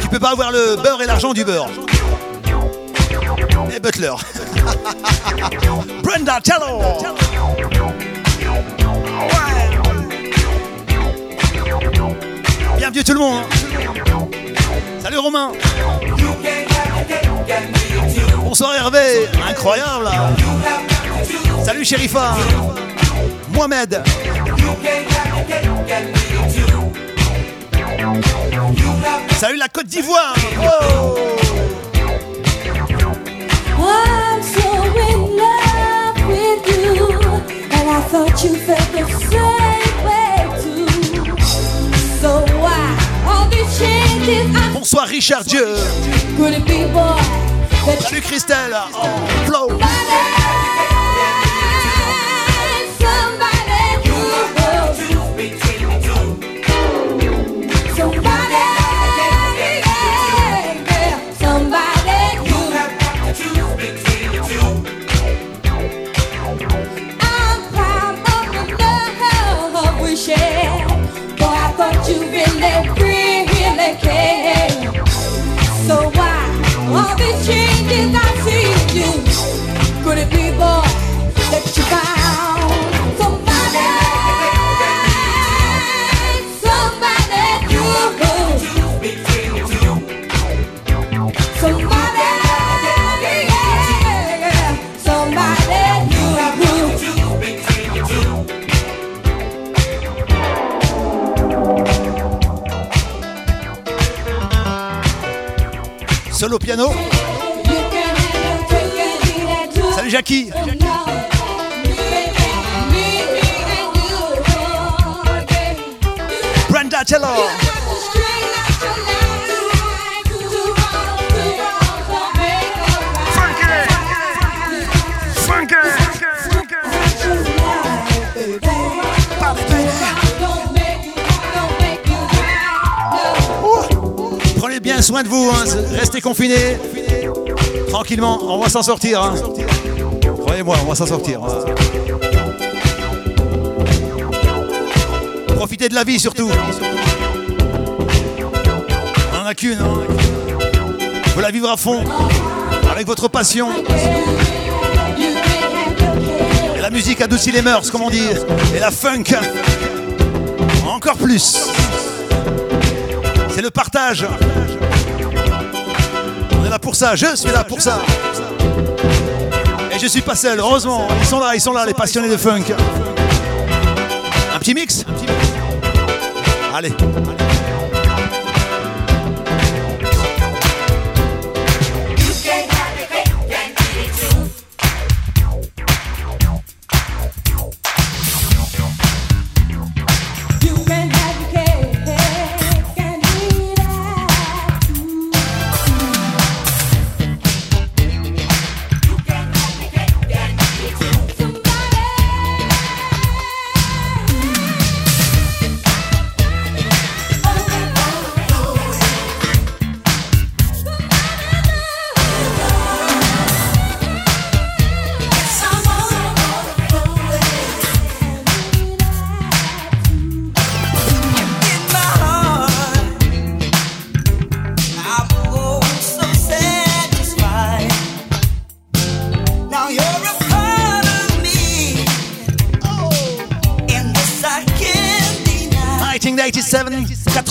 tu peux pas avoir le beurre et l'argent du beurre. Et Butler. Brenda Taylor. Bienvenue tout le monde. Salut Romain. Bonsoir Hervé. Incroyable. Salut Sherifa. Mohamed. Salut la Côte d'Ivoire. Oh. Bonsoir Richard Dieu. could it be, boy, that Salut Christelle. Oh, Flo. Solo piano. Jackie. Brenda Taylor. Prenez bien soin de vous, hein. restez confinés. Tranquillement, on va s'en sortir. hein. Croyez-moi, on va s'en sortir. hein. Profitez de la vie surtout. On en a qu'une. hein. Faut la vivre à fond, avec votre passion. Et la musique adoucit les mœurs, comme on dit. Et la funk, encore plus. C'est le partage. On est là pour ça, je suis là pour ça. Et je suis pas seul, heureusement. Ils sont là, ils sont là, les passionnés de funk. Un petit mix? Allez.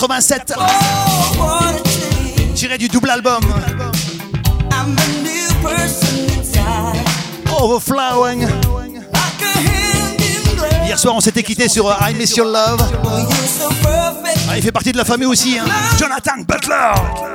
87, Oh, what? A change! tiré du double album Overflowing. glove. Hier soir, on s'était quitté sur euh, I Miss Your Love. Oh. Ah, il fait partie de la famille aussi, hein. Jonathan Butler.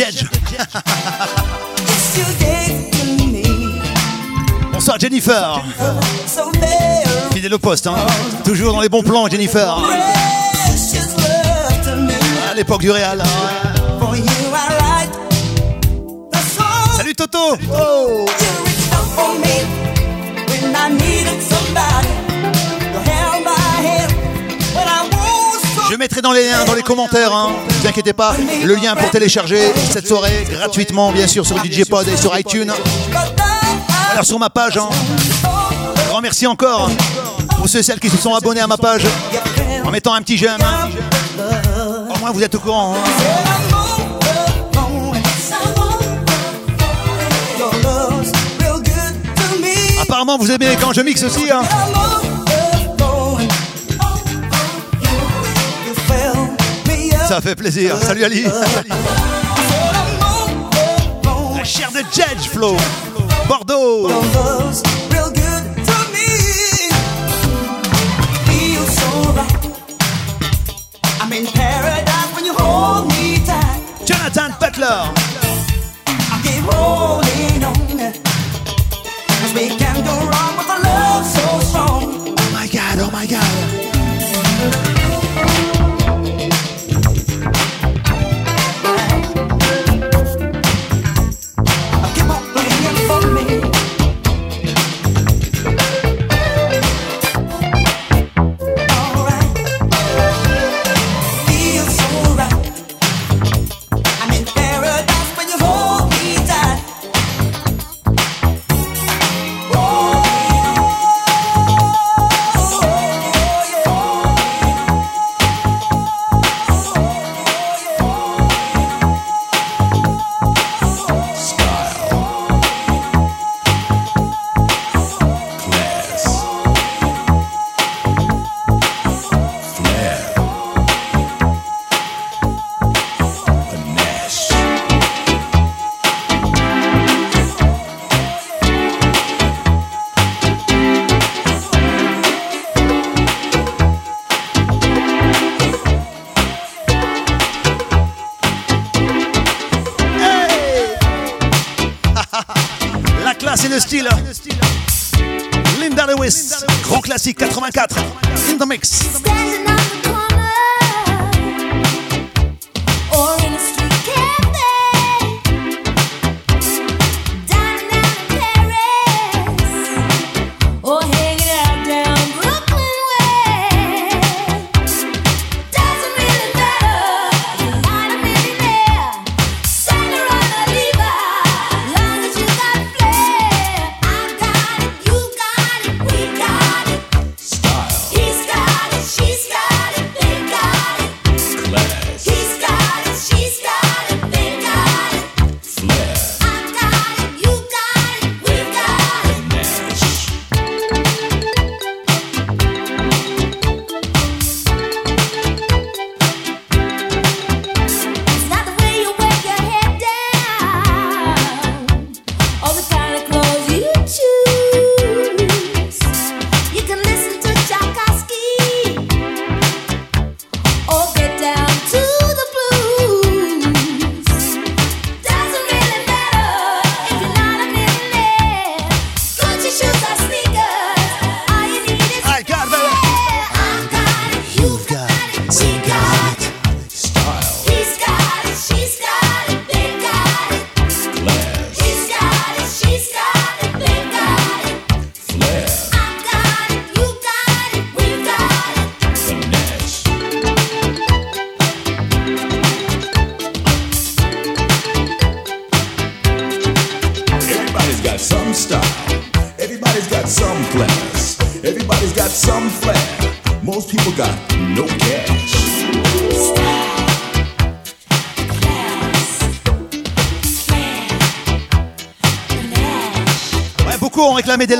Jedge. Bonsoir Jennifer. Fidèle au poste, hein. Toujours dans les bons plans, Jennifer. À l'époque du Real. Salut Toto. Oh. Je mettrai dans les liens, dans les commentaires, hein. Ne vous inquiétez pas, le lien pour télécharger cette soirée gratuitement, bien sûr, sur DJ Pod et sur iTunes. Alors sur ma page, hein. Grand merci encore pour ceux et celles qui se sont abonnés à ma page en mettant un petit j'aime. hein. Au moins vous êtes au courant. hein. Apparemment vous aimez quand je mixe aussi. Ça fait plaisir. Salut Ali. La chair de Jedge Flow. Bordeaux. Your love's 84.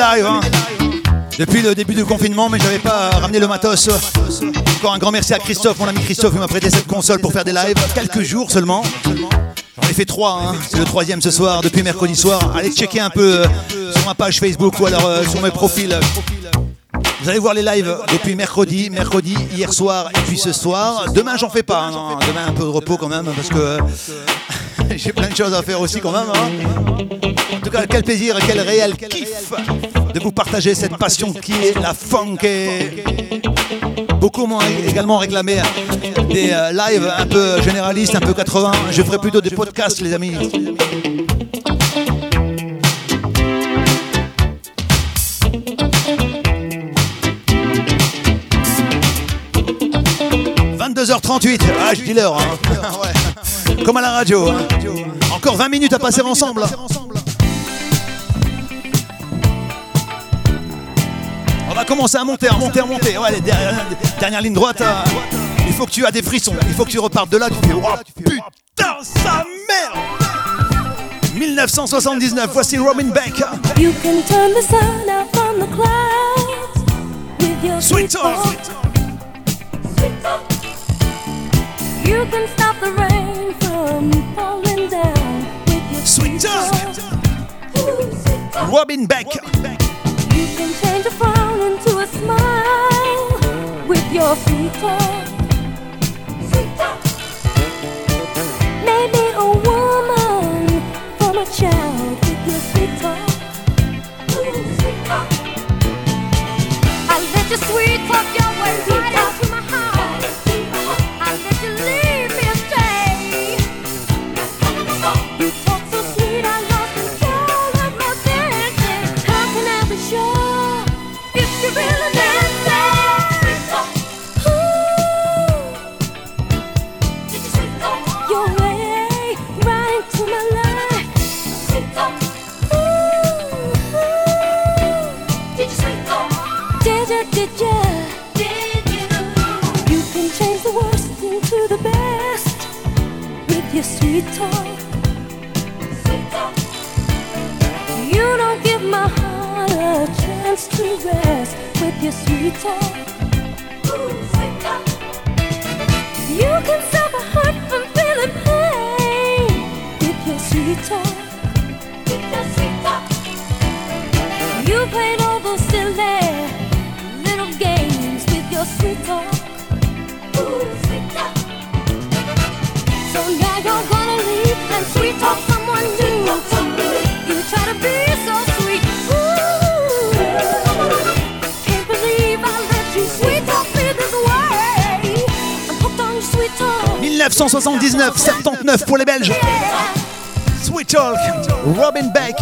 Hein. Depuis le début du confinement, mais j'avais pas ramené le matos. Encore un grand merci à Christophe, mon ami Christophe, qui m'a prêté cette console pour faire des lives. Quelques jours seulement. J'en ai fait trois, hein. c'est le troisième ce soir, depuis mercredi soir. Allez checker un peu euh, sur ma page Facebook ou alors euh, sur mes profils. Vous allez voir les lives depuis mercredi, mercredi, hier soir et puis ce soir. Demain, j'en fais pas. hein. Demain, un peu de repos quand même parce que j'ai plein de choses à faire aussi quand même. En tout cas, quel plaisir quel réel kiff de vous partager cette passion qui est la funk. Beaucoup m'ont également réclamé des euh, lives un peu généralistes, un peu 80. Je ferai plutôt des podcasts, les amis. « 22h38, ah je dis l'heure, hein. Comme à la radio. hein. Encore 20 minutes à passer ensemble. Commencer à monter, à monter, à monter. Ouais, les dernières, dernière ligne droite. euh, il faut que tu aies des frissons. Il faut que tu repartes de là. Tu fais, oh, putain, sa mère 1979, voici Robin Beck. You can turn the sun out from the clouds with your Sweet sweet talk. talk. You can stop the rain from falling down with your Sweet talk. talk. Robin Beck. You can change a with your sweet talk. Maybe a woman from a child with your sweet talk. I let your sweet talk games with your sweet talk. Oh, sweet talk. So now you're 1979, 79 pour les Belges. Sweet Talk. Robin Beck.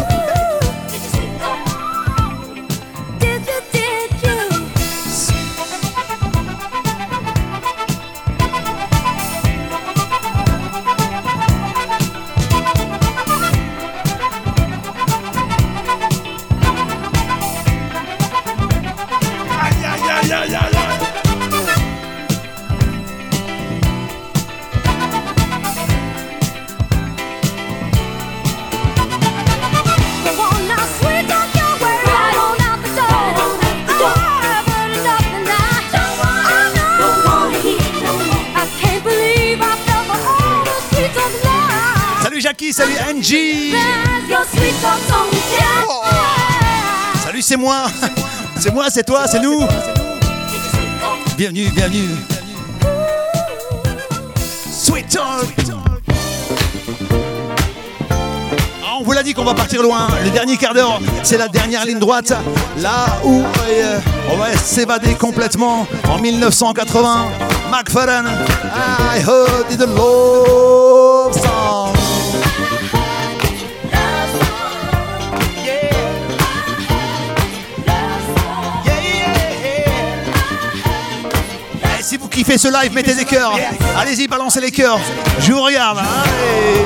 C'est moi. C'est moi, c'est toi, c'est nous. Bienvenue, bienvenue. Sweet Talk. Ah, On vous l'a dit qu'on va partir loin. Le dernier quart d'heure, c'est la dernière ligne droite. Là où euh, on va s'évader complètement en 1980. McFadden, I heard love Ce live, mettez des cœurs. Allez-y, balancez les cœurs. Je vous regarde. Allez.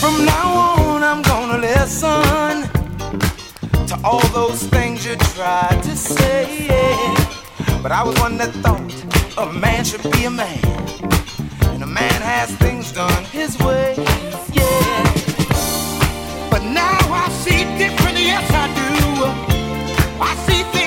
From now on, I'm gonna listen to all those things you tried to say. But I was one that thought a man should be a man, and a man has things done his way. Yeah. But now I see different, yes I do. I see things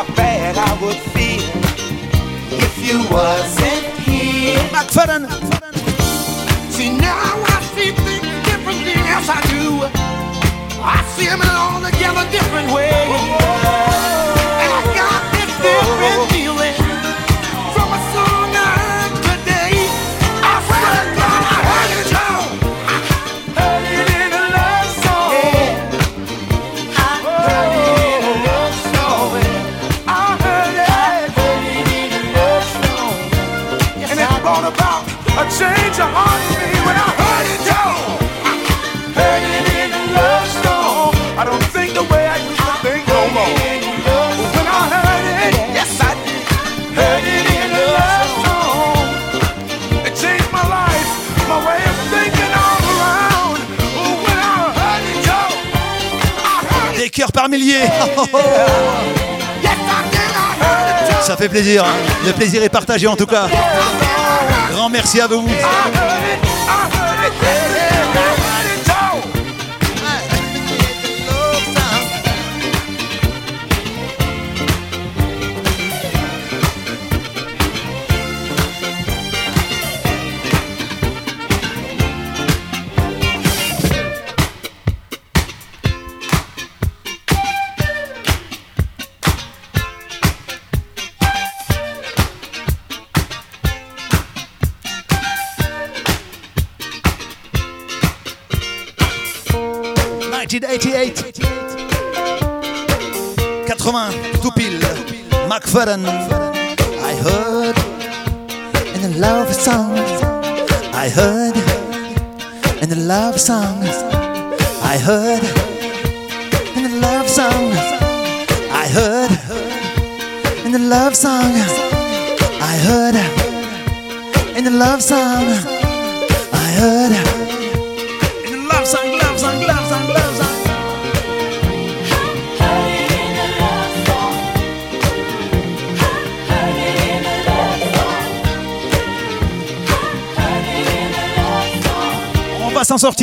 how bad I would feel if you wasn't here. See now I see things differently, yes I do. I see them in all together different ways. And I got this different yo. Ça fait plaisir. hein. Le plaisir est partagé en tout cas. Grand merci à vous.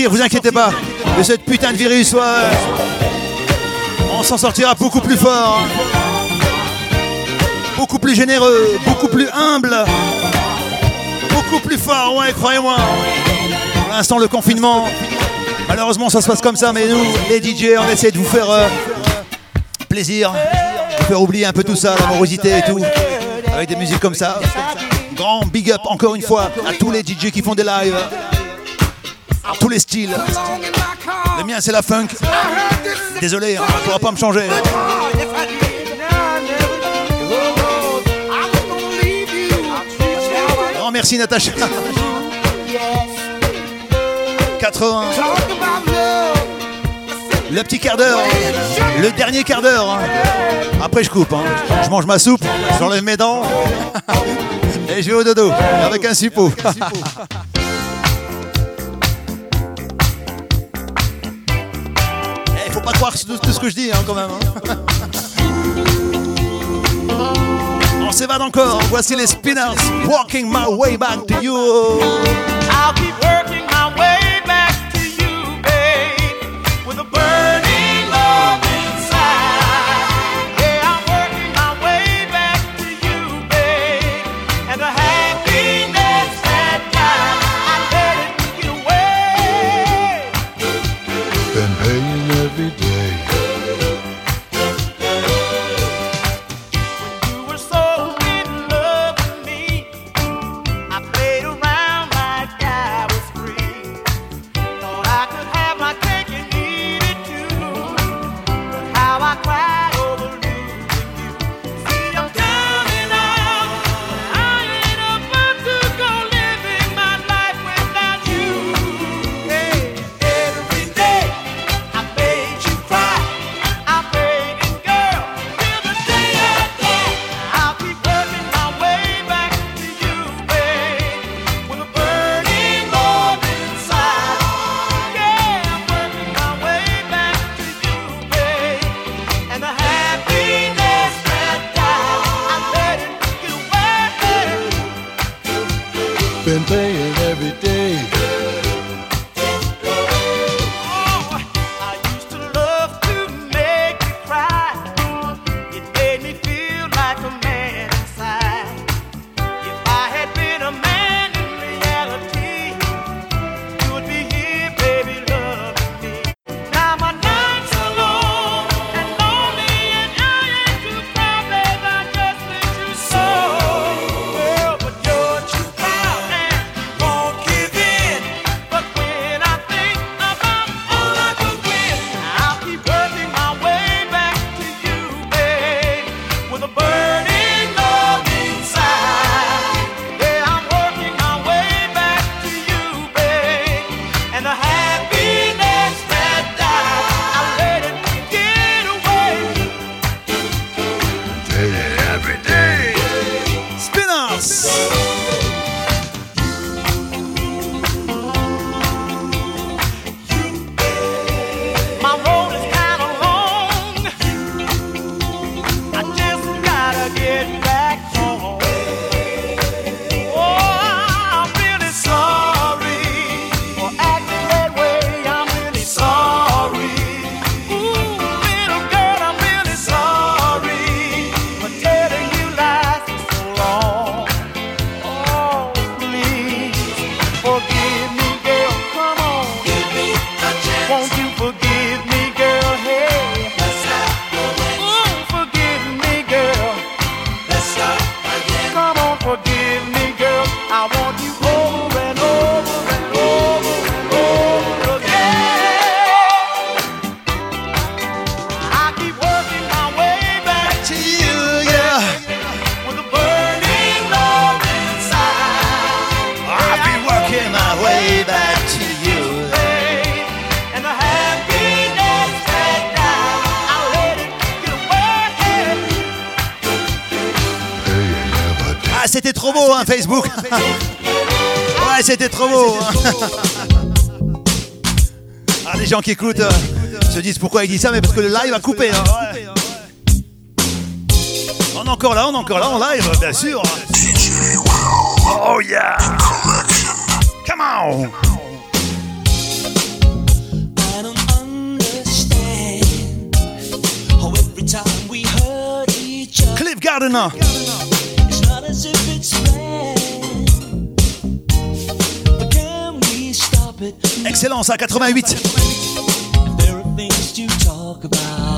Vous inquiétez pas. De cette putain de virus. On s'en sortira beaucoup plus fort. Beaucoup plus généreux, beaucoup plus humble. Beaucoup plus fort, ouais, croyez-moi. Pour l'instant, le confinement, malheureusement, ça se passe comme ça, mais nous, les DJ, on essaie de vous faire euh, plaisir, vous faire oublier un peu tout ça, l'amorosité et tout, avec des musiques comme ça. Grand big up encore une fois à tous les DJ qui font des lives, tous les styles. Le mien, c'est la funk. Désolé, hein, on ne pourra pas me changer. Grand merci Natacha. 80. Le petit quart d'heure. Le dernier quart d'heure. hein. Après, je coupe. hein. Je mange ma soupe, j'enlève mes dents. Et je vais au dodo avec un suppôt. pas croire tout, ce que je dis hein, quand même. hein. On s'évade encore. Voici les Spinners. Walking my way back to you. trop beau, hein, Facebook. Ouais, c'était trop beau. Hein. Ah, les gens qui écoutent euh, se disent pourquoi il dit ça, mais parce que le live a coupé. Hein. On est encore là, on est encore là en live, bien sûr. Oh yeah. Come on. Cliff Gardner. Excellence à 88.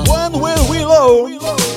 When will we low?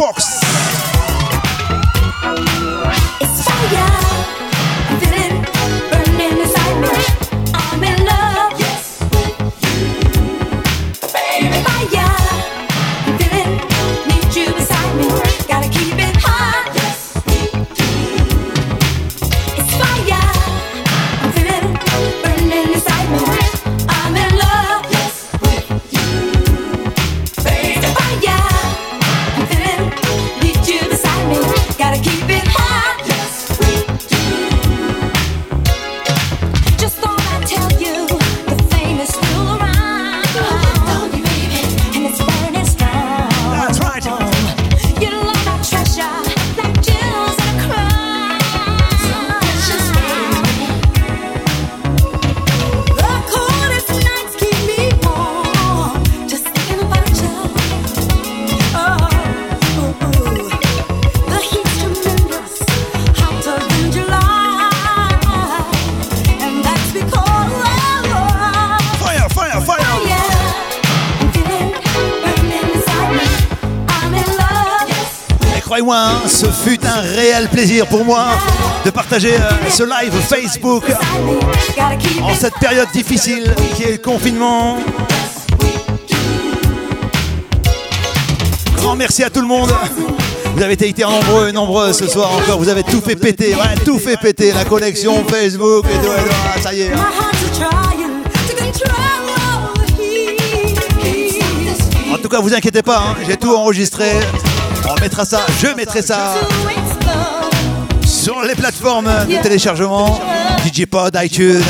Fox. Ce fut un réel plaisir pour moi de partager euh, ce live Facebook en cette période difficile qui est le confinement. Grand merci à tout le monde. Vous avez été nombreux et nombreux ce soir encore. Vous avez tout fait péter, ouais, tout fait péter. La connexion Facebook et tout. Ah, ça y est. En tout cas, vous inquiétez pas, hein, j'ai tout enregistré. On mettra ça, je mettrai ça sur les plateformes de téléchargement, DigiPod, iTunes.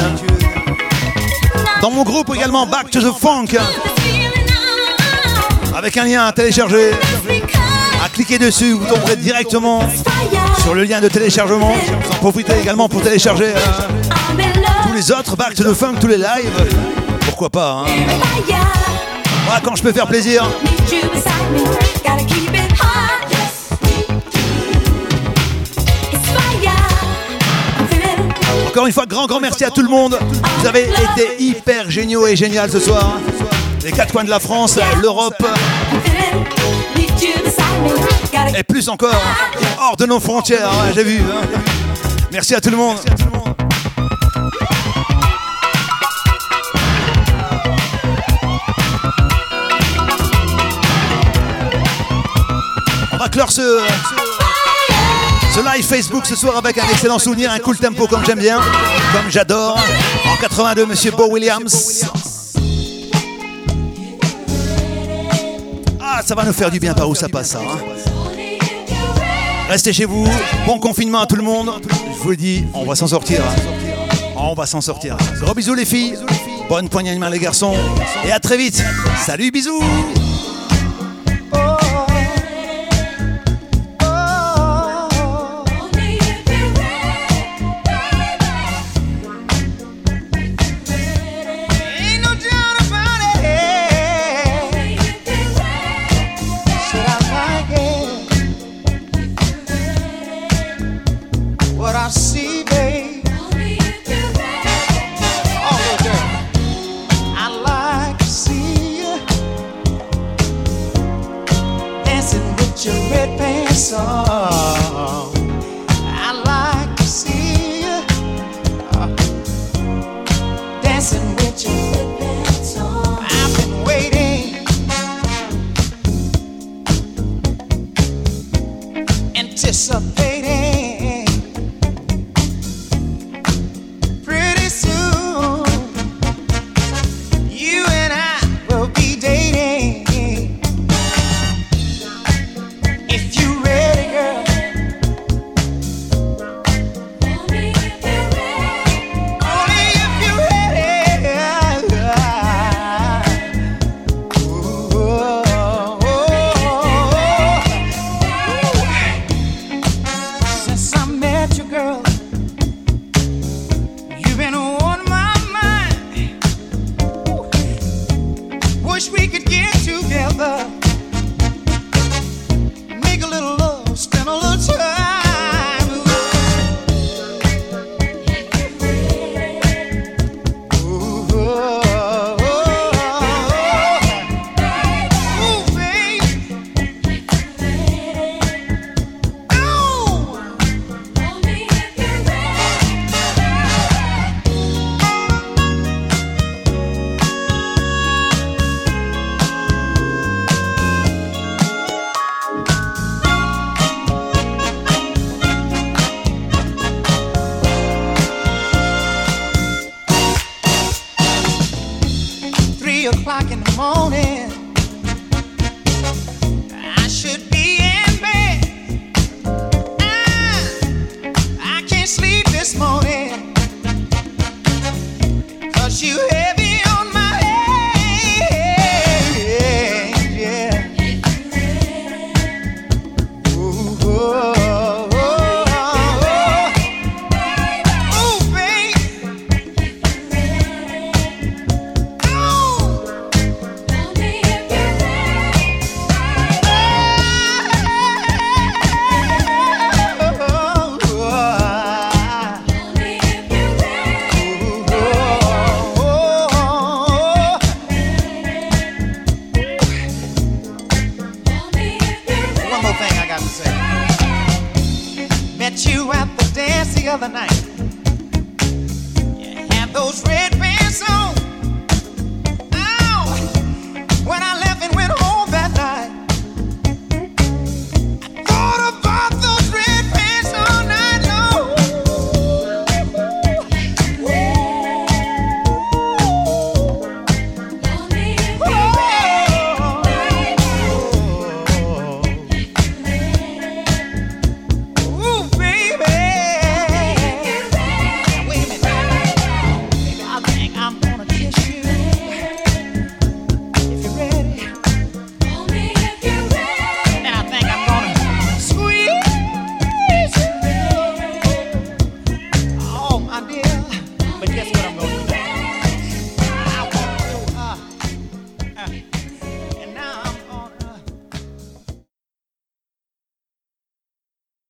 Dans mon groupe également, Back to the Funk, avec un lien à télécharger. À cliquer dessus, vous tomberez directement sur le lien de téléchargement. Profitez également pour télécharger euh, tous les autres Back to the Funk, tous les lives. Pourquoi pas, hein. Quand je peux faire plaisir. Encore une fois, grand, grand merci à tout le monde. Vous avez été hyper géniaux et génial ce soir. Les quatre coins de la France, l'Europe et plus encore, hors de nos frontières, ouais, j'ai vu. hein. Merci à tout le monde. On va clore ce, ce live Facebook ce soir avec un excellent souvenir, un cool tempo comme j'aime bien, comme j'adore. En 82, Monsieur Bo Williams. Ah, ça va nous faire du bien par où ça passe, ça. hein. Restez chez vous. Bon confinement à tout le monde. Je vous le dis, on va s'en sortir. hein. On va s'en sortir. Gros bisous les filles. Bonne poignée de main les garçons. Et à très vite. Salut, bisous. It? What